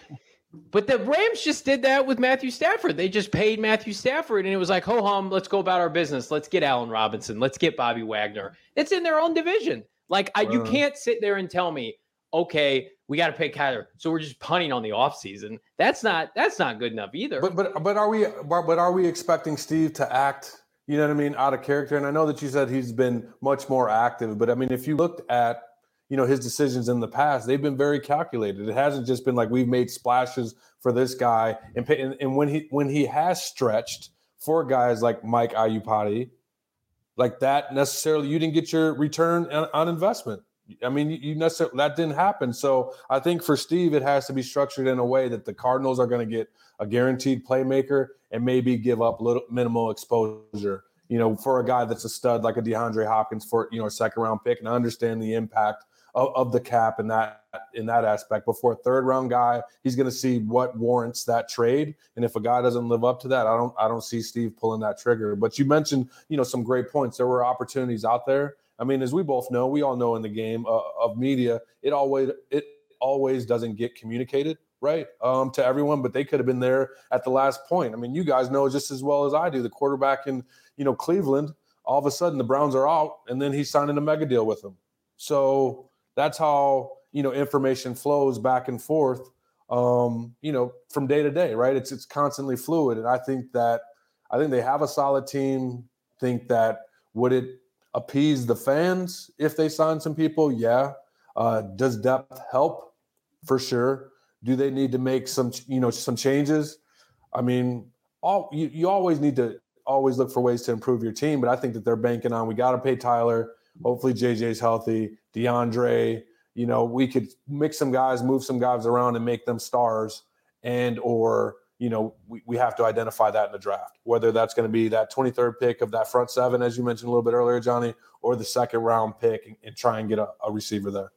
but the Rams just did that with Matthew Stafford. They just paid Matthew Stafford, and it was like, ho hum, let's go about our business. Let's get Allen Robinson. Let's get Bobby Wagner. It's in their own division. Like, I, you uh-huh. can't sit there and tell me, okay, we got to pay Kyler. So we're just punting on the offseason. That's not that's not good enough either. But but but are we but are we expecting Steve to act, you know what I mean, out of character? And I know that you said he's been much more active, but I mean if you looked at you know his decisions in the past they've been very calculated. It hasn't just been like we've made splashes for this guy. And, and, and when he when he has stretched for guys like mike Iupati, like that necessarily you didn't get your return on, on investment I mean, you necessarily that didn't happen. So I think for Steve, it has to be structured in a way that the Cardinals are going to get a guaranteed playmaker and maybe give up little minimal exposure. You know, for a guy that's a stud like a DeAndre Hopkins for you know a second round pick, and I understand the impact of, of the cap in that in that aspect. But for a third round guy, he's going to see what warrants that trade, and if a guy doesn't live up to that, I don't I don't see Steve pulling that trigger. But you mentioned you know some great points. There were opportunities out there I mean, as we both know, we all know in the game uh, of media, it always it always doesn't get communicated right um, to everyone, but they could have been there at the last point. I mean, you guys know just as well as I do. The quarterback in you know Cleveland, all of a sudden the Browns are out, and then he's signing a mega deal with them. So that's how you know information flows back and forth. Um, you know, from day to day, right? It's it's constantly fluid, and I think that I think they have a solid team. Think that would it appease the fans if they sign some people? Yeah. Uh, does depth help? For sure. Do they need to make some, you know, some changes? I mean, all you, you always need to always look for ways to improve your team, but I think that they're banking on we got to pay Kyler. Hopefully JJ's healthy. DeAndre, you know, we could mix some guys, move some guys around and make them stars and or you know, we, we have to identify that in the draft, whether that's going to be that 23rd pick of that front seven, as you mentioned a little bit earlier, Johnny, or the second round pick and, and try and get a, a, receiver there.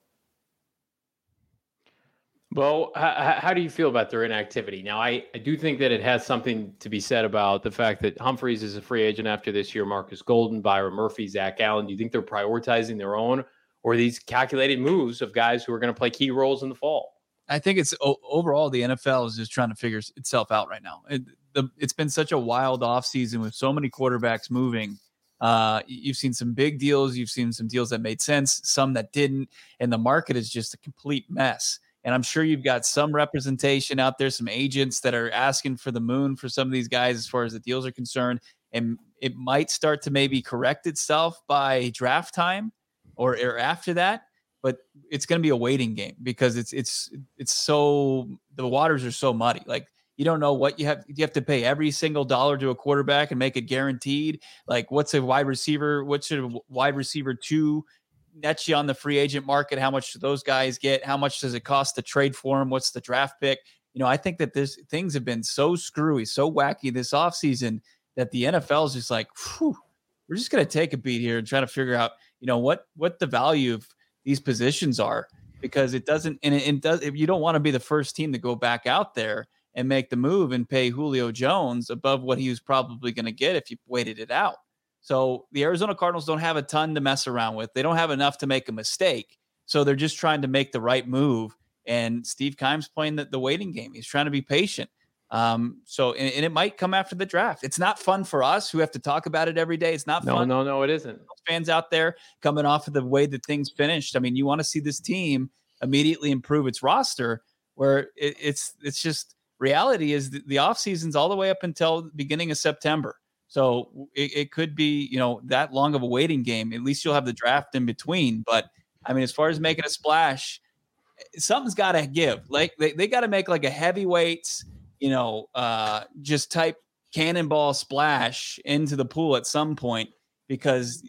Well, how, how, do you feel about their inactivity? Now, I, I do think that it has something to be said about the fact that Humphries is a free agent after this year, Marcus Golden, Byron Murphy, Zach Allen. Do you think they're prioritizing their own or these calculated moves of guys who are going to play key roles in the fall? I think it's overall the NFL is just trying to figure itself out right now. It, the, it's been such a wild offseason with so many quarterbacks moving. Uh, you've seen some big deals, you've seen some deals that made sense, some that didn't, and the market is just a complete mess. And I'm sure you've got some representation out there, some agents that are asking for the moon for some of these guys as far as the deals are concerned. And it might start to maybe correct itself by draft time or, or after that but it's going to be a waiting game because it's it's it's so the waters are so muddy. Like you don't know what you have. You have to pay every single dollar to a quarterback and make it guaranteed. Like what's a wide receiver? What should a wide receiver two net you on the free agent market? How much do those guys get? How much does it cost to trade for them? What's the draft pick? You know, I think that this things have been so screwy, so wacky this offseason that the NFL is just like, whew, we're just going to take a beat here and try to figure out, you know, what what the value of these positions are because it doesn't and it, it does if you don't want to be the first team to go back out there and make the move and pay Julio Jones above what he was probably going to get if you waited it out. So the Arizona Cardinals don't have a ton to mess around with. They don't have enough to make a mistake. So they're just trying to make the right move. And Steve Keim's playing the, the waiting game. He's trying to be patient. Um, so and, and, it might come after the draft. It's not fun for us who have to talk about it every day. It's not no, fun. No, no, no, it isn't. Fans out there coming off of the way that things finished. I mean, you want to see this team immediately improve its roster where it, it's it's just reality is the, the off season's all the way up until the beginning of September. So it, it could be, you know, that long of a waiting game. At least you'll have the draft in between. But I mean, as far as making a splash, something's got to give. Like they, they got to make like a heavyweights you know, uh, just type cannonball splash into the pool at some point because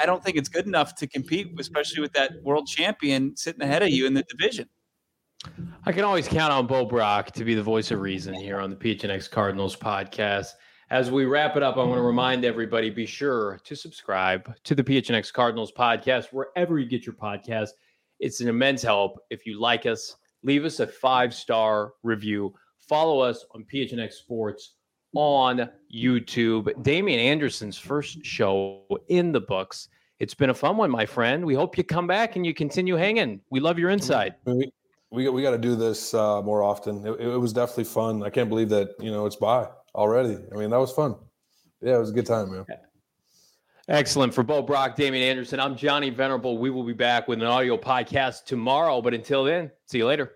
I don't think it's good enough to compete, especially with that world champion sitting ahead of you in the division. I can always count on Bo Brack to be the voice of reason here on the PHNX Cardinals podcast. As we wrap it up, I want to remind everybody be sure to subscribe to the PHNX Cardinals podcast wherever you get your podcast. It's an immense help if you like us. Leave us a five star review Follow us on PHNX Sports on YouTube. Damien Anderson's first show in the books. It's been a fun one, my friend. We hope you come back and you continue hanging. We love your insight. We we, we got to do this uh, more often. It, it, was definitely fun. I can't believe that you know it's by already. I mean, that was fun. Yeah, it was a good time, man. Excellent. For Bo Brack, Damien Anderson, I'm Johnny Venerable. We will be back with an audio podcast tomorrow. But until then, see you later.